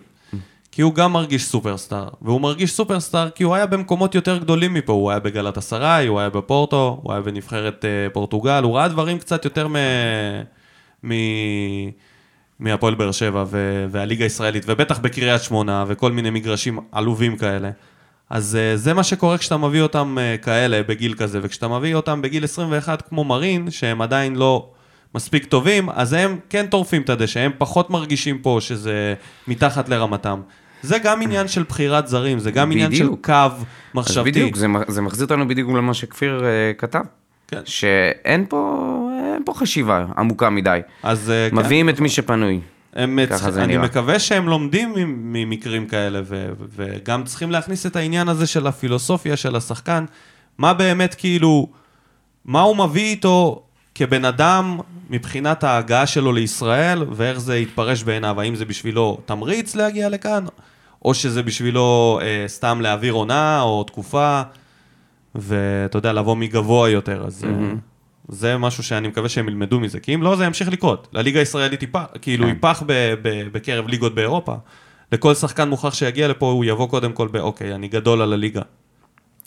כי הוא גם מרגיש סופרסטאר, והוא מרגיש סופרסטאר כי הוא היה במקומות יותר גדולים מפה, הוא היה בגלת אסריי, הוא היה בפורטו, הוא היה בנבחרת אה, פורטוגל, הוא ראה דברים קצת יותר מ... מ... מהפועל באר שבע ו... והליגה הישראלית, ובטח בקריית שמונה וכל מיני מגרשים עלובים כאלה. אז אה, זה מה שקורה כשאתה מביא אותם אה, כאלה בגיל כזה, וכשאתה מביא אותם בגיל 21 כמו מרין, שהם עדיין לא מספיק טובים, אז הם כן טורפים את הדשא, הם פחות מרגישים פה שזה מתחת לרמתם. זה גם עניין של בחירת זרים, זה גם עניין של בדיוק. קו אז מחשבתי. בדיוק, זה, זה מחזיר אותנו בדיוק למה שכפיר אה, כתב. כן. שאין פה, פה חשיבה עמוקה מדי. אז כן. מביאים את מי שפנוי. הם, ככה זה אני נראה. מקווה שהם לומדים ממקרים כאלה, ו- וגם צריכים להכניס את העניין הזה של הפילוסופיה של השחקן, מה באמת כאילו, מה הוא מביא איתו כבן אדם מבחינת ההגעה שלו לישראל, ואיך זה יתפרש בעיניו, האם זה בשבילו תמריץ להגיע לכאן, או שזה בשבילו אה, סתם להעביר עונה או תקופה, ואתה יודע, לבוא מגבוה יותר, אז... אה, זה משהו שאני מקווה שהם ילמדו מזה, כי אם לא, זה ימשיך לקרות. לליגה הישראלית ייפח, כאילו כן. ייפח ב- בקרב ליגות באירופה. לכל שחקן מוכרח שיגיע לפה, הוא יבוא קודם כל ב... אוקיי, אני גדול על הליגה.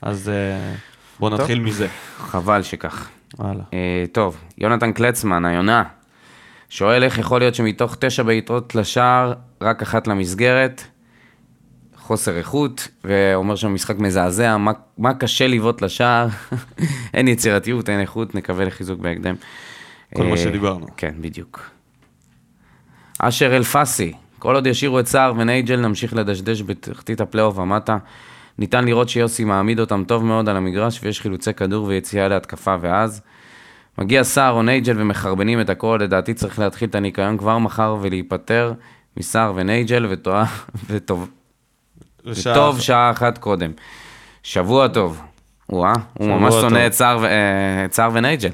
אז אה, בואו נתחיל מזה. חבל שכך. הלאה. אה, טוב, יונתן קלצמן, היונה, שואל איך יכול להיות שמתוך תשע בעיטות לשער, רק אחת למסגרת, חוסר איכות, ואומר שהמשחק מזעזע, מה, מה קשה לבעוט לשער, אין יצירתיות, אין איכות, נקווה לחיזוק בהקדם. כל מה אה, שדיברנו. כן, בדיוק. אשר אלפסי, כל עוד ישאירו את סער ונייג'ל, נמשיך לדשדש בתחתית הפלייאוף ומטה. ניתן לראות שיוסי מעמיד אותם טוב מאוד על המגרש, ויש חילוצי כדור ויציאה להתקפה ואז. מגיע סער או נייג'ל ומחרבנים את הכל, לדעתי צריך להתחיל את הניקיון כבר מחר ולהיפטר מסער ונייג'ל, וטוב, וטוב שעה אחת קודם. שבוע טוב. וואה, הוא ממש. שונא את סער אה, ונייג'ל.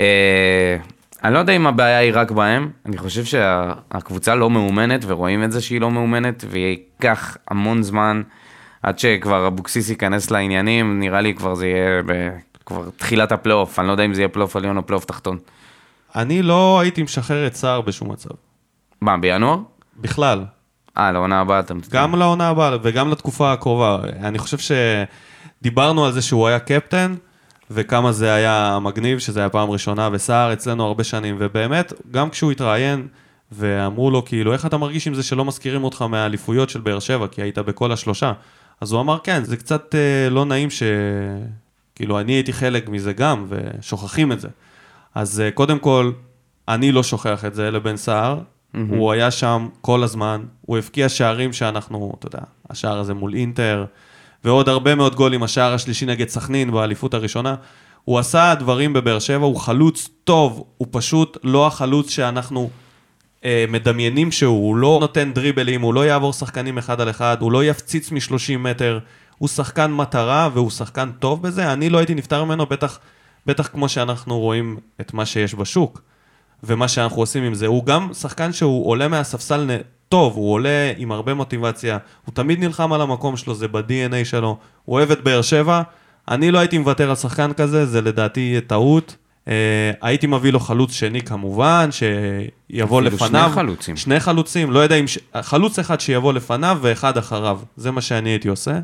אה, אני לא יודע אם הבעיה היא רק בהם, אני חושב שהקבוצה לא מאומנת, ורואים את זה שהיא לא מאומנת, וייקח המון זמן עד שכבר אבוקסיס ייכנס לעניינים, נראה לי כבר זה יהיה ב- כבר תחילת הפלייאוף, אני לא יודע אם זה יהיה פלייאוף עליון או פלייאוף תחתון. אני לא הייתי משחרר את סער בשום מצב. מה, בינואר? בכלל. אה, לעונה הבאה אתה... גם לעונה הבאה וגם לתקופה הקרובה. אני חושב שדיברנו על זה שהוא היה קפטן, וכמה זה היה מגניב, שזה היה פעם ראשונה, וסער אצלנו הרבה שנים, ובאמת, גם כשהוא התראיין, ואמרו לו, כאילו, איך אתה מרגיש עם זה שלא מזכירים אותך מהאליפויות של באר שבע, כי היית בכל השלושה? אז הוא אמר, כן, זה קצת אה, לא נעים ש... כאילו, אני הייתי חלק מזה גם, ושוכחים את זה. אז אה, קודם כל, אני לא שוכח את זה לבן סער, mm-hmm. הוא היה שם כל הזמן, הוא הבקיע שערים שאנחנו, אתה יודע, השער הזה מול אינטר, ועוד הרבה מאוד גולים, השער השלישי נגד סכנין באליפות הראשונה. הוא עשה דברים בבאר שבע, הוא חלוץ טוב, הוא פשוט לא החלוץ שאנחנו אה, מדמיינים שהוא, הוא לא נותן דריבלים, הוא לא יעבור שחקנים אחד על אחד, הוא לא יפציץ מ-30 מטר, הוא שחקן מטרה והוא שחקן טוב בזה, אני לא הייתי נפטר ממנו, בטח, בטח כמו שאנחנו רואים את מה שיש בשוק, ומה שאנחנו עושים עם זה. הוא גם שחקן שהוא עולה מהספסל. טוב, הוא עולה עם הרבה מוטיבציה, הוא תמיד נלחם על המקום שלו, זה ב-DNA שלו, הוא אוהב את באר שבע, אני לא הייתי מוותר על שחקן כזה, זה לדעתי טעות. Uh, הייתי מביא לו חלוץ שני כמובן, שיבוא לפניו. שני חלוצים. שני חלוצים, לא יודע אם... ש... חלוץ אחד שיבוא לפניו ואחד אחריו. זה מה שאני הייתי עושה.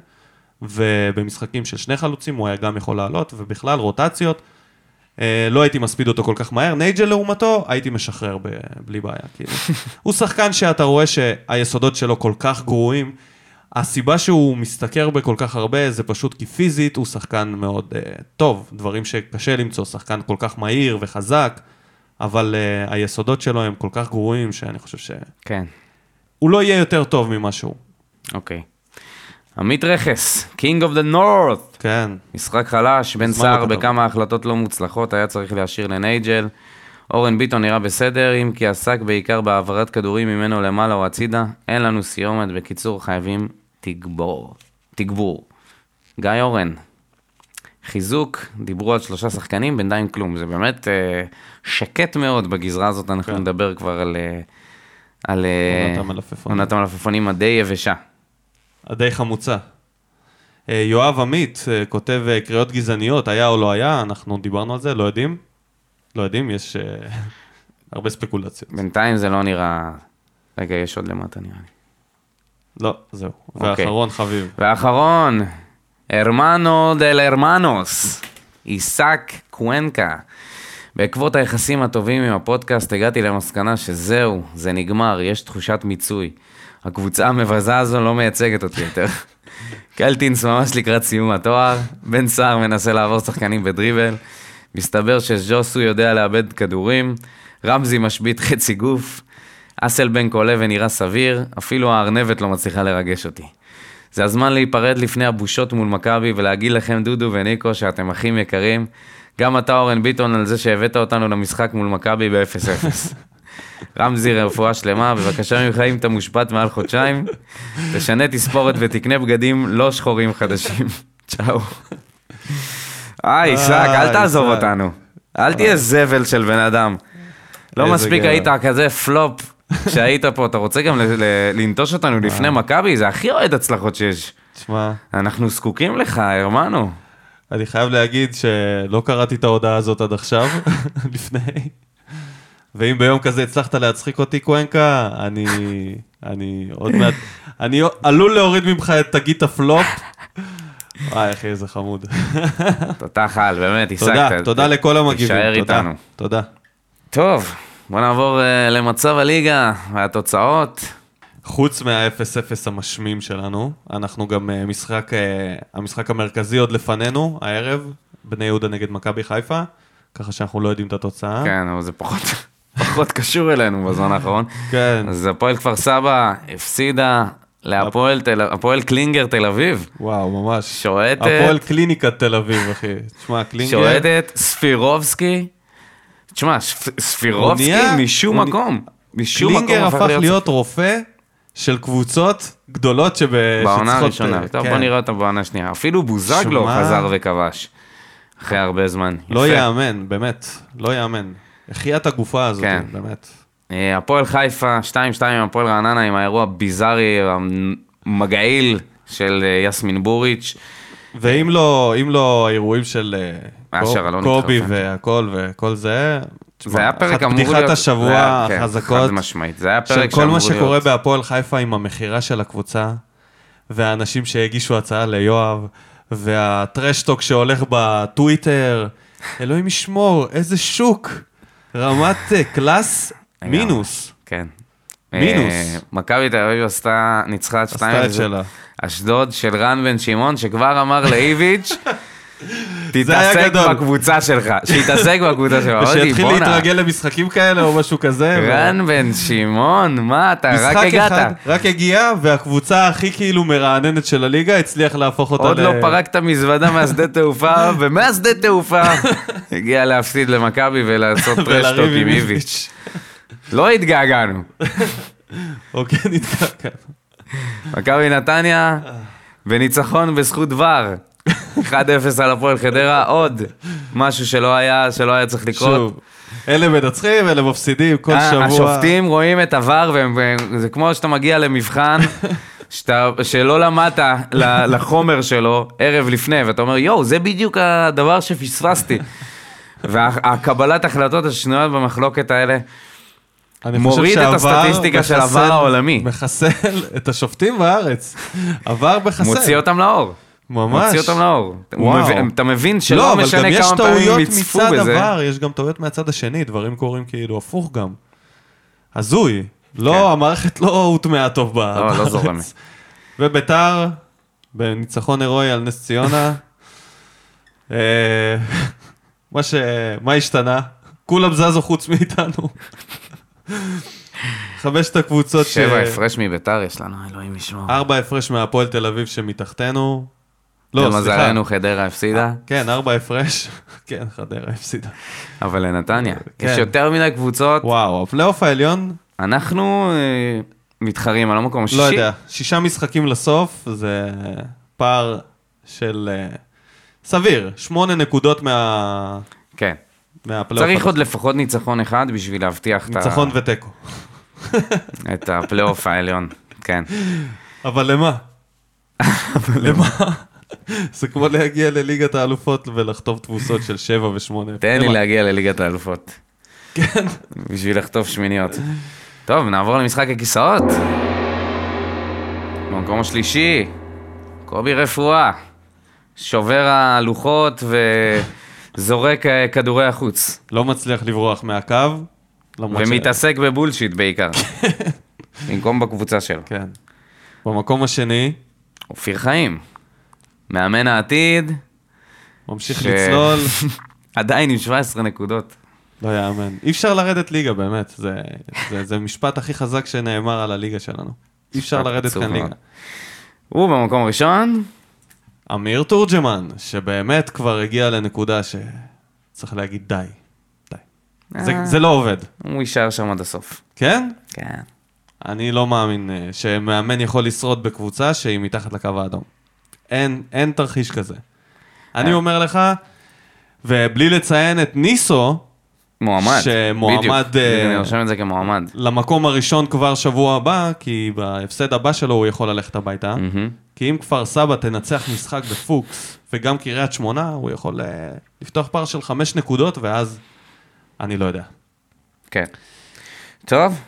ובמשחקים של שני חלוצים הוא היה גם יכול לעלות, ובכלל רוטציות. Uh, לא הייתי מספיד אותו כל כך מהר. נייג'ל לעומתו, הייתי משחרר ב... בלי בעיה. כאילו. הוא שחקן שאתה רואה שהיסודות שלו כל כך גרועים. הסיבה שהוא משתכר בכל כך הרבה זה פשוט כי פיזית הוא שחקן מאוד uh, טוב, דברים שקשה למצוא, שחקן כל כך מהיר וחזק, אבל uh, היסודות שלו הם כל כך גרועים שאני חושב שהוא כן, לא יהיה יותר טוב ממה שהוא. אוקיי. עמית רכס, King of the North. כן, משחק חלש, בן סער. בכמה החלטות לא מוצלחות, היה צריך להשאיר לנייג'ל. אורן ביטון נראה בסדר, אם כי עסק בעיקר בהעברת כדורים ממנו למעלה או הצידה. אין לנו סיומת, בקיצור חייבים תגבור. תגבור. גיא אורן, חיזוק, דיברו על שלושה שחקנים, בינתיים כלום. זה באמת אה, שקט מאוד בגזרה הזאת, אנחנו כן. נדבר כבר על... אה, על אה. עונת המלפפונים הדי יבשה. די חמוצה. אה, יואב עמית אה, כותב אה, קריאות גזעניות, היה או לא היה, אנחנו דיברנו על זה, לא יודעים. לא יודעים, יש הרבה ספקולציות. בינתיים זה לא נראה... רגע, יש עוד למטה נראה לי. לא, זהו. אוקיי. ואחרון חביב. ואחרון, הרמנו דל הרמנוס, עיסק קוונקה. בעקבות היחסים הטובים עם הפודקאסט הגעתי למסקנה שזהו, זה נגמר, יש תחושת מיצוי. הקבוצה המבזה הזו לא מייצגת אותי יותר. קלטינס ממש לקראת סיום התואר, בן סער מנסה לעבור שחקנים בדריבל, מסתבר שז'וסו יודע לאבד כדורים, רמזי משבית חצי גוף, אסלבנק עולה ונראה סביר, אפילו הארנבת לא מצליחה לרגש אותי. זה הזמן להיפרד לפני הבושות מול מכבי ולהגיד לכם, דודו וניקו, שאתם אחים יקרים. גם אתה, אורן ביטון, על זה שהבאת אותנו למשחק מול מכבי ב-0-0. רמזי, רפואה שלמה, בבקשה ממך, אם אתה מושבת מעל חודשיים, תשנה תספורת ותקנה בגדים לא שחורים חדשים. צ'או. היי, עיסק, אל תעזוב. אותנו. אל תהיה זבל של בן אדם. לא מספיק. היית כזה פלופ כשהיית פה, אתה רוצה גם לנטוש אותנו לפני מכבי? זה הכי אוהד הצלחות שיש. תשמע, אנחנו זקוקים לך, הרמנו. אני חייב להגיד שלא קראתי את ההודעה הזאת עד עכשיו, לפני. ואם ביום כזה הצלחת להצחיק אותי, קוונקה, אני... אני עוד מעט... אני עלול להוריד ממך את תגית הפלופ. וואי, אחי, איזה חמוד. תותח על, באמת, עיסקת. תודה, תודה לכל המגיבים. תישאר איתנו. תודה. טוב, בוא נעבור אה, למצב הליגה והתוצאות. חוץ מה-0-0 המשמים שלנו, אנחנו גם אה, משחק, אה, המשחק המרכזי עוד לפנינו, הערב, בני יהודה נגד מכבי חיפה, ככה שאנחנו לא יודעים את התוצאה. כן, אבל זה פחות... פחות קשור אלינו בזמן האחרון. כן. אז הפועל כפר סבא הפסידה להפועל תל- הפועל קלינגר תל אביב. וואו, ממש. שועטת. הפועל קליניקת תל אביב, אחי. תשמע, קלינגר... שועטת ספירובסקי. תשמע, ספ- ספירובסקי נהיה- משום הוא מקום. משום מקום קלינגר הפך להיות רופא של קבוצות גדולות שב... בעונה שצריכות- הראשונה. טוב, כן. בוא נראה אותה בעונה השנייה. אפילו בוזגלו שמע- חזר וכבש. אחרי הרבה זמן. לא. יאמן, באמת. לא יאמן. החיה את הגופה הזאת, כן. באמת. אה, הפועל חיפה, 2-2 עם הפועל רעננה, עם האירוע הביזארי, המגעיל של אה, יסמין בוריץ'. ואם לא, אם לא האירועים של אה, קוב- קובי. והכל וכל זה, זה היה פרק אמור להיות... פתיחת השבוע היה- כן, החזקות חד משמעית. זה היה של פרק כל שאמור מה להיות... שקורה בהפועל חיפה עם המכירה של הקבוצה, והאנשים שהגישו הצעה ליואב, והטרשטוק שהולך בטוויטר, אלוהים ישמור, איזה שוק, רמת אה, קלאס. מינוס. כן. מינוס. אה, מכבי תל אביב עשתה, ניצחה את שתיים. עשתה את שלה. אשדוד של רן בן שמעון, שכבר אמר לאיביץ', תתעסק. בקבוצה שלך, שיתעסק בקבוצה שלך. ושיתחיל בואנה, להתרגל למשחקים כאלה או משהו כזה. רן בן שמעון, מה אתה, רק הגעת. רק הגיע, והקבוצה הכי כאילו מרעננת של הליגה הצליח להפוך אותה עוד ל... לא פרקת מזוודה מהשדה תעופה, ומהשדה תעופה הגיע להפסיד למכבי ולעשות טרשטוק עם איביץ'. לא התגעגענו. אוקיי, נתקע כאן. מכבי נתניה, בניצחון בזכות ור. 1-0 על הפועל חדרה, עוד משהו שלא היה, שלא היה צריך לקרות. שוב, אלה מנצחים, אלה מפסידים כל ה- שבוע. השופטים רואים את הוואר, וזה כמו שאתה מגיע למבחן, שאתה, שלא למדת לחומר שלו ערב לפני, ואתה אומר, יואו, זה בדיוק הדבר שפספסתי. והקבלת החלטות השנויות במחלוקת האלה, מוריד את הסטטיסטיקה של מחסל- העבר העולמי. מחסל את השופטים בארץ. עבר מחסל. מוציא אותם לאור. ממש. מוציא אותם לאור. וואו. מבין- אתה מבין לא, שלא אבל גם משנה יש כמה פעמים טעויות יצפו מצד בזה. עבר, יש גם טעויות מהצד השני, דברים קורים כאילו הפוך גם. הזוי. לא, כן. המערכת לא הוטמעה טוב לא בארץ. זורמת. וביתר, בניצחון הירואי על נס ציונה. אה, מה ש... מה השתנה? כולם זזו חוץ מאיתנו. חמשת הקבוצות ש... שבע הפרש מביתר יש לנו, אלוהים ישמור. ארבע הפרש מהפועל תל אביב שמתחתנו. לא, סליחה. למזלנו חדרה הפסידה, כן, ארבע הפרש. כן, חדרה הפסידה. אבל לנתניה. כן. יש יותר מדי קבוצות. וואו, הפלייאוף העליון, אנחנו אה, מתחרים על המקום השישי. לא יודע, שישה משחקים לסוף, זה פער של אה, סביר, שמונה נקודות מה... כן. מהפלייאוף. צריך. עוד לפחות ניצחון אחד בשביל להבטיח את ה- ניצחון ותיקו. את הפלייאוף העליון. כן. אבל למה? למה? זה כמו להגיע לליגת האלופות ולחטוף תבוסות של שבע ושמונה. תן לי? להגיע לליגת האלופות. כן. בשביל לחטוף שמיניות. טוב, נעבור למשחק הכיסאות. במקום השלישי, קובי רפואה. שובר הלוחות וזורק אה, כדורי החוץ. לא מצליח לברוח מהקו. ש- ומתעסק בבולשיט בעיקר. במקום בקבוצה שלו. כן. במקום השני, אופיר חיים. מאמן העתיד, ממשיך ש- לצלול. עדיין עם 17 נקודות. לא יאמן. אי אפשר לרדת ליגה, באמת. זה, זה, זה משפט הכי חזק שנאמר על הליגה שלנו. אי אפשר לרדת כאן ליגה. הוא במקום הראשון, אמיר תורג'מן, שבאמת כבר הגיע לנקודה שצריך להגיד די. די. זה, אה. זה לא עובד. הוא יישאר שם עד הסוף. כן? כן. אני לא מאמין אה, שמאמן יכול לשרוד בקבוצה שהיא מתחת לקו האדום. אין, אין תרחיש כזה. אני אה. אומר לך, ובלי לציין את ניסו, מועמד. שמועמד, בדיוק. אה, אני רושם את זה כמועמד. למקום הראשון כבר שבוע הבא, כי בהפסד הבא שלו הוא יכול ללכת הביתה. מהמם. כי אם כפר סבא תנצח משחק בפוקס, וגם קריית שמונה, הוא יכול uh, לפתוח פער של חמש נקודות, ואז אני לא יודע. כן. טוב,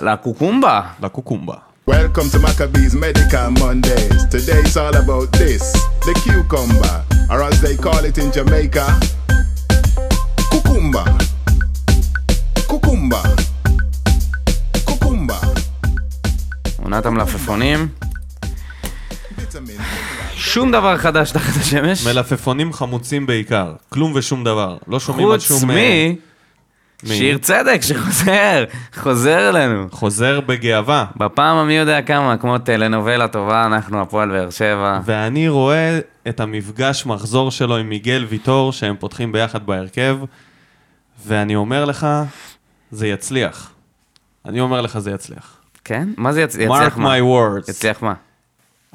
לקוקומבה. לקוקומבה. Welcome to Maccabees Medical Mondays. Today it's all about this the cucumber, or as they call it in Jamaica, cucumba. Cucumba. Cucumba. עונת המלפפונים. Vitamin. שום דבר חדש תחת השמש. מלפפונים חמוצים בעיקר, כלום ושום דבר. לא שומעים על חוץ שום... מ... מי? שיר צדק שחוזר, חוזר אלינו. חוזר בגאווה. בפעם המי יודע כמה, כמו טלנובלה טובה, אנחנו הפועל באר שבע. ואני רואה את המפגש מחזור שלו עם מיגל ויטור, שהם פותחים ביחד בהרכב, ואני אומר לך, זה יצליח. אני אומר לך, זה יצליח. כן? מה זה יצ- יצליח? מה? my words. יצליח מה?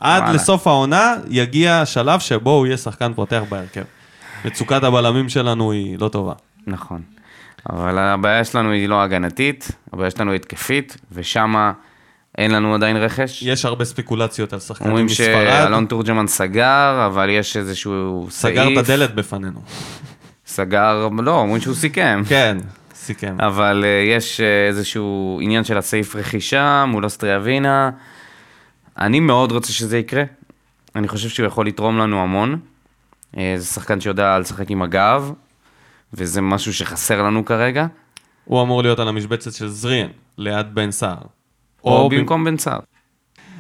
עד וואלה. לסוף העונה יגיע השלב שבו הוא יהיה שחקן פותח בהרכב. מצוקת הבלמים שלנו היא לא טובה. נכון. אבל הבעיה שלנו היא לא הגנתית, הבעיה שלנו היא התקפית, ושמה אין לנו עדיין רכש. יש הרבה ספקולציות על שחקנים אומרים מספרד. שאלון תורג'מן סגר, אבל יש איזשהו סעיף. סגר את הדלת בפנינו. סגר, לא, אומרים שהוא סיכם. כן, סיכם. אבל uh, יש uh, איזשהו עניין של הסעיף רכישה מול אוסטריה ווינה. אני מאוד רוצה שזה יקרה. אני חושב שהוא יכול לתרום לנו המון. Uh, זה שחקן שיודע לשחק עם הגב, וזה משהו שחסר לנו כרגע. הוא אמור להיות על המשבצת של זריאן, ליד בן סער. או במ- במקום בן סער.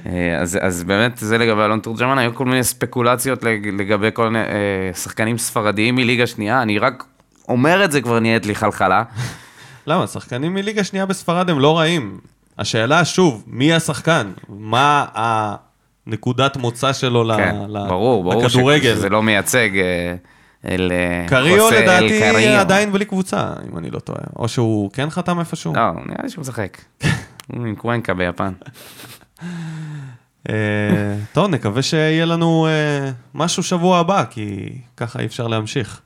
אה, אז, אז באמת זה לגבי אלון תורג'מן, היו כל מיני ספקולציות לג- לגבי כל מיני אה, שחקנים ספרדיים מליגה שנייה, אני רק אומר את זה כבר נהיית לי חלחלה. למה? שחקנים מליגה שנייה בספרד הם לא רעים. השאלה שוב, מי השחקן? מה הנקודת מוצא שלו כן, ל- ברור, ברור לכדורגל? שזה לא מייצג אה, אל אה, קריו חוסה אל לדעתי קריו. עדיין בלי קבוצה, אם אני לא טועה. או שהוא כן חתם איפשהו. לא, נראה לי שהוא משחק. הוא עם קוונקה ביפן. אה, טוב, נקווה שיהיה לנו אה, משהו שבוע הבא, כי ככה אי אפשר להמשיך.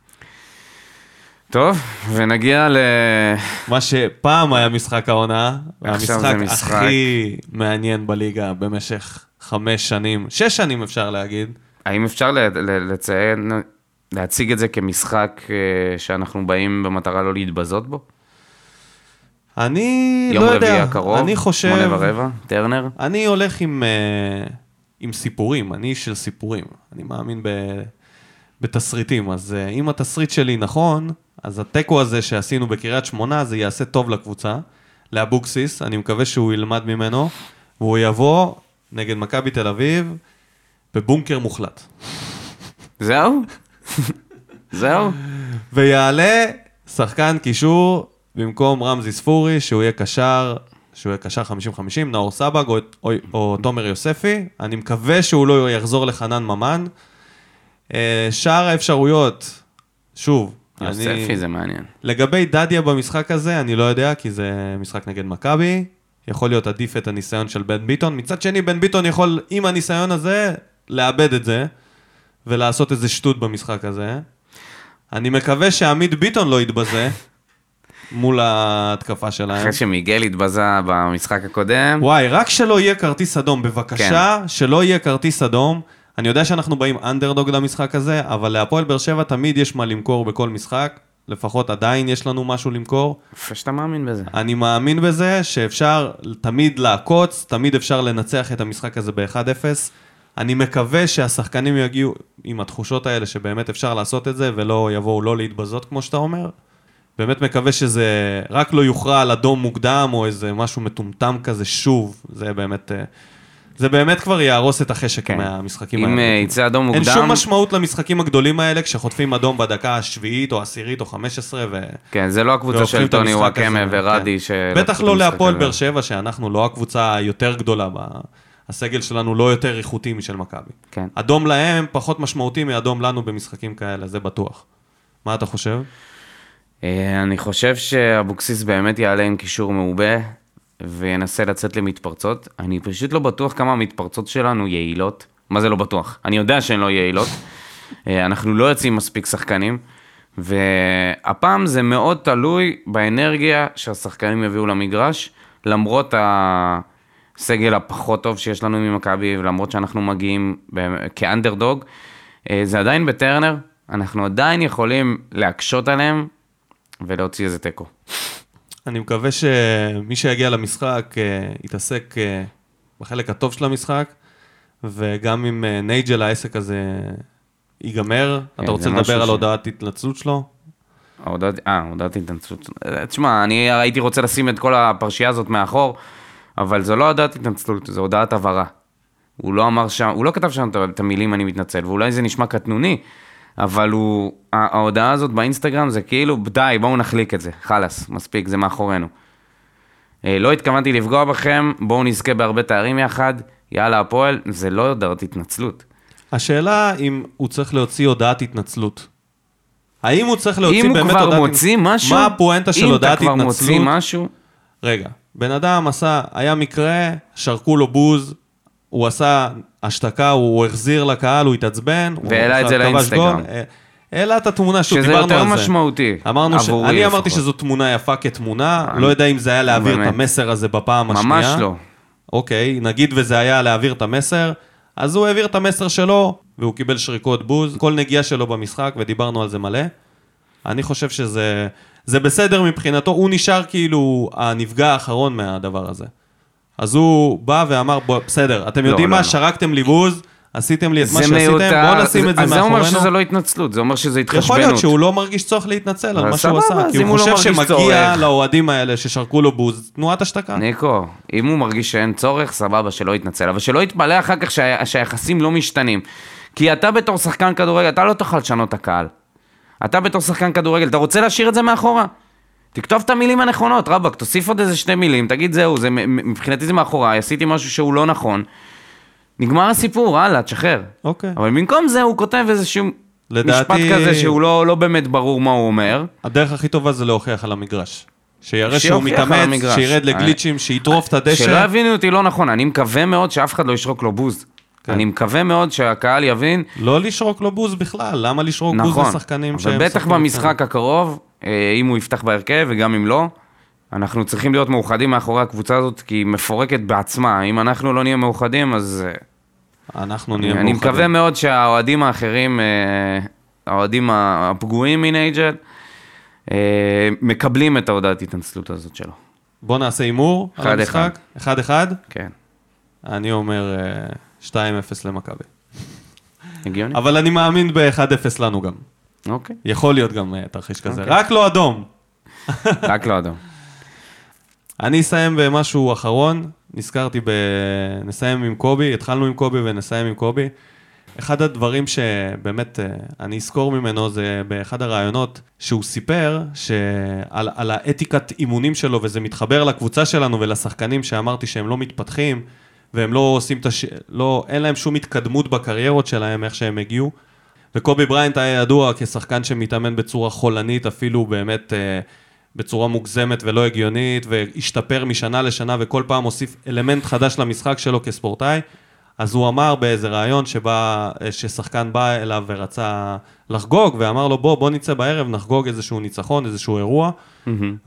טוב, ונגיע ל... מה שפעם היה משחק העונה, המשחק משחק. הכי מעניין בליגה במשך חמש שנים, שש שנים אפשר להגיד. האם אפשר לציין, להציג את זה כמשחק אה, שאנחנו באים במטרה לא להתבזות בו? אני יום לא יודע, רביעי הקרוב, אני חושב, שמונה ורבע, טרנר. אני הולך עם, אה, עם סיפורים, אני איש של סיפורים, אני מאמין ב, בתסריטים, אז אה, אם התסריט שלי נכון, אז התיקו הזה שעשינו בקריית שמונה, זה יעשה טוב לקבוצה, לאבוקסיס, אני מקווה שהוא ילמד ממנו, והוא יבוא נגד מכבי תל אביב בבונקר מוחלט. זהו? זהו? ויעלה שחקן קישור במקום רמזי ספורי, שהוא יהיה קשר, שהוא יהיה קשר 50-50, נאור סבג או, או, או תומר יוספי. אני מקווה שהוא לא יחזור לחנן ממן. אה, שאר האפשרויות, שוב, יוספי אני... זה מעניין. לגבי דדיה במשחק הזה, אני לא יודע, כי זה משחק נגד מכבי. יכול להיות עדיף את הניסיון של בן ביטון. מצד שני, בן ביטון יכול, עם הניסיון הזה, לאבד את זה, ולעשות איזה שטות במשחק הזה. אני מקווה שעמית ביטון לא יתבזה מול ההתקפה שלהם. אחרי שמיגל התבזה במשחק הקודם, וואי, רק שלא יהיה כרטיס אדום, בבקשה, כן. שלא יהיה כרטיס אדום. אני יודע שאנחנו באים אנדרדוג למשחק הזה, אבל להפועל באר שבע תמיד יש מה למכור בכל משחק. לפחות עדיין יש לנו משהו למכור. יפה שאתה מאמין בזה. אני מאמין בזה שאפשר תמיד לעקוץ, תמיד אפשר לנצח את המשחק הזה ב-1-0. אני מקווה שהשחקנים יגיעו עם התחושות האלה שבאמת אפשר לעשות את זה, ולא יבואו לא להתבזות כמו שאתה אומר. באמת מקווה שזה רק לא יוכרע על אדום מוקדם, או איזה משהו מטומטם כזה שוב. זה באמת... אה, זה באמת כבר יהרוס את החשק כן. מהמשחקים אם האלה. אה, יצא אדום אין מוקדם, שום משמעות למשחקים הגדולים האלה כשחוטפים אדום בדקה השביעית או העשירית או חמש עשרה ו... כן, זה לא הקבוצה של טוני וואקמה הזה, ורדי, כן. שלקחו בטח לא להפועל. באר שבע, שאנחנו לא הקבוצה היותר גדולה, ב... הסגל שלנו לא יותר איכותי משל מכבי. כן. אדום להם פחות משמעותי מאדום לנו במשחקים כאלה, זה בטוח. מה אתה חושב? אה, אני חושב שאבוקסיס באמת יעלה עם קישור מעובה, וינסה לצאת למתפרצות. אני פשוט לא בטוח כמה המתפרצות שלנו יעילות. מה זה לא בטוח? אני יודע שהן לא יעילות. אה, אנחנו לא יוצאים מספיק שחקנים, והפעם זה מאוד תלוי באנרגיה שהשחקנים יביאו למגרש, למרות הסגל הפחות טוב שיש לנו ממכבי, ולמרות שאנחנו מגיעים כאנדרדוג, אה, זה עדיין בטרנר, אנחנו עדיין יכולים להקשות עליהם ולהוציא איזה תיקו. אני מקווה שמי שיגיע למשחק אה, יתעסק אה, בחלק הטוב של המשחק, וגם אם נייג'ל העסק הזה ייגמר, כן, אתה רוצה לדבר על ש- הודעת התנצלות שלו? ההודעת, אה, הודעת התנצלות. תשמע, אני הייתי רוצה לשים את כל הפרשייה הזאת מאחור, אבל זו לא הודעת התנצלות, זו הודעת הבהרה. הוא לא אמר שם, הוא לא כתב שם את- המילים אני מתנצל, ואולי זה נשמע קטנוני, אבל הוא, ההודעה הזאת באינסטגרם זה כאילו, די, בואו נחליק את זה, חלאס, מספיק, זה מאחורינו. אה, לא התכוונתי לפגוע בכם, בואו נזכה בהרבה תארים יחד, יאללה הפועל, זה לא הודעת התנצלות. השאלה אם הוא צריך להוציא הודעת התנצלות. האם הוא צריך להוציא אם הוא באמת כבר הודעת... מוציא משהו, מה הפואנטה של אם הודעת אתה כבר מוציא התנצלות? משהו, רגע, בן אדם עשה, היה מקרה, שרקו לו בוז, הוא עשה השתקה, הוא החזיר לקהל, הוא התעצבן. והעלה את זה לאינסטגרם. אה, העלה את התמונה, שוב, שזה דיברנו יותר על זה. משמעותי, אמרנו ש... אני אמרתי לפחות. שזו תמונה יפה כתמונה, לא יודע אם זה היה להעביר את באמת. המסר הזה בפעם השנייה. ממש לא. אוקיי, נגיד וזה היה להעביר את המסר, אז הוא העביר את המסר שלו, והוא קיבל שריקות בוז, כל נגיעה שלו במשחק, ודיברנו על זה מלא. אני חושב שזה זה בסדר מבחינתו, הוא נשאר כאילו הנפגע האחרון מהדבר הזה. אז הוא בא ואמר, בוא, בסדר, אתם לא, יודעים לא, מה, לא. שרקתם לי בוז, עשיתם לי את מה זה שעשיתם, מיותר, בואו נשים את זה אז זה אומר מאחורינו. שזה לא התנצלות, זה אומר שזה התחשבנות. יכול להיות שהוא לא מרגיש צורך להתנצל על מה שהוא עשה, כי הוא לא חושב מרגיש שמגיע לאוהדים האלה ששרקו לו בוז, תנועת השתקה. ניקו, אם הוא מרגיש שאין צורך, סבבה, שלא יתנצל, אבל שלא יתפלא אחר כך שה- שהיחסים לא משתנים. כי אתה בתור שחקן כדורגל, אתה לא תוכל לשנות את הקהל. אתה בתור שחקן כדורגל, אתה רוצה להשאיר את זה מאחורה? תכתוב את המילים הנכונות, רבאק, תוסיף עוד איזה שתי מילים, תגיד זהו, זה, מבחינתי זה מאחוריי, עשיתי משהו שהוא לא נכון. נגמר הסיפור, הלאה, תשחרר. אוקיי. אבל במקום זה הוא כותב איזשהו לדעתי, משפט כזה שהוא לא, לא באמת ברור מה הוא אומר. הדרך הכי טובה זה להוכיח על המגרש. שיראה שהוא מתאמץ. שירד לגליצ'ים, שיטרוף את הדשא. שלא יבינו אותי לא נכון, אני מקווה מאוד שאף אחד לא ישרוק לו בוז. כן. אני מקווה מאוד שהקהל יבין, לא לשרוק לו בוז בכלל, למה לשרוק בוז נכון, לשחקנים שהם אבל בטח משחקים במשחק הקרוב, אה, אם הוא יפתח בהרכב וגם אם לא, אנחנו צריכים להיות מאוחדים מאחורי הקבוצה הזאת, כי היא מפורקת בעצמה. אם אנחנו לא נהיה מאוחדים, אז אה? אנחנו נהיה אני מאוחדים. מקווה מאוד שהאוהדים האחרים, אה, האוהדים הפגועים מנייג'ל, מקבלים את ההודעת התנצלות הזאת שלו. בוא נעשה הימור על המשחק. אחד אחד. כן, אני אומר 2-0 למכבי. הגיוני? אבל אני מאמין ב-1-0 לנו גם. אוקיי, יכול להיות גם אה, תרחיש כזה. אוקיי. רק לא אדום. רק לא אדום. אני אסיים במשהו אחרון, נזכרתי ב... נסיים עם קובי, התחלנו עם קובי ונסיים עם קובי. אחד הדברים שבאמת אה, אני אזכור ממנו זה באחד הראיונות שהוא סיפר שעל על האתיקת אימונים שלו וזה מתחבר לקבוצה שלנו ולשחקנים שאמרתי שהם לא מתפתחים והם לא עושים את הש... לא, אין להם שום התקדמות בקריירות שלהם, איך שהם הגיעו. וקובי בריינט היה ידוע כשחקן שמתאמן בצורה חולנית, אפילו באמת אה, בצורה מוגזמת ולא הגיונית, והשתפר משנה לשנה וכל פעם הוסיף אלמנט חדש למשחק שלו כספורטאי. אז הוא אמר באיזה ראיון שבא, אה, ששחקן בא אליו ורצה לחגוג, ואמר לו בוא, בוא נצא בערב, נחגוג איזשהו ניצחון, איזשהו אירוע.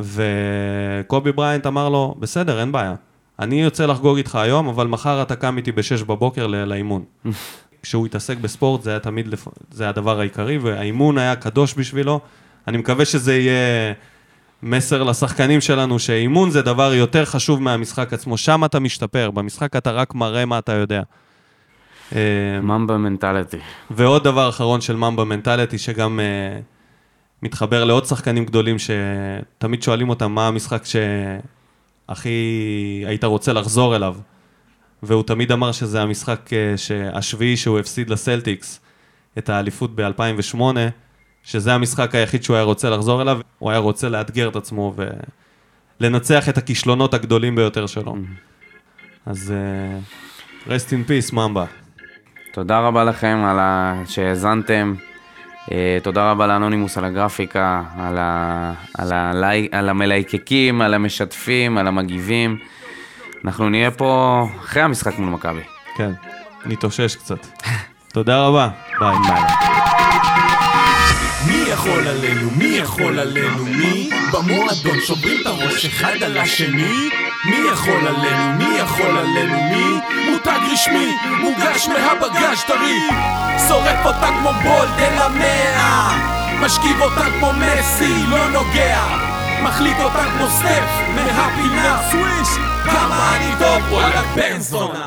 וקובי בריינט אמר לו, בסדר, אין בעיה. אני יוצא לחגוג איתך היום, אבל מחר אתה קם איתי ב-6 בבוקר לאימון. כשהוא התעסק בספורט זה היה תמיד, לפ... זה הדבר העיקרי, והאימון היה קדוש בשבילו. אני מקווה שזה יהיה מסר לשחקנים שלנו, שאימון זה דבר יותר חשוב מהמשחק עצמו. שם אתה משתפר, במשחק אתה רק מראה מה אתה יודע. אה, ממבה מנטליטי. ועוד דבר אחרון של ממבה מנטליטי, שגם uh, מתחבר לעוד שחקנים גדולים שתמיד שואלים אותם מה המשחק שהכי היית רוצה לחזור אליו. והוא תמיד אמר שזה המשחק uh, השביעי שהוא הפסיד לסלטיקס, את האליפות ב-2008, שזה המשחק היחיד שהוא היה רוצה לחזור אליו, הוא היה רוצה לאתגר את עצמו ולנצח את הכישלונות הגדולים ביותר שלו. אז uh, rest in peace, ממבה. תודה רבה לכם על. שהאזנתם. אה, תודה רבה לאנונימוס על הגרפיקה, על, ה... על, הלי... על המלייקקים, על המשתפים, על המגיבים. אנחנו נהיה פה אחרי המשחק מול מכבי. כן, נתאושש קצת. תודה רבה, ביי. ביי. מי יכול עלינו? מי יכול עלינו? מי? במועדון שוברים את הראש אחד על השני מי יכול עלינו? מי יכול עלינו? מי? מותג רשמי, מוגש מהבגז' טרי שורף אותה כמו בולט על המאה משכיב אותה כמו מסי, לא נוגע מחליט אותה כמו סטף מהפינה סוויש כמה אני טוב, וואלה בן זונה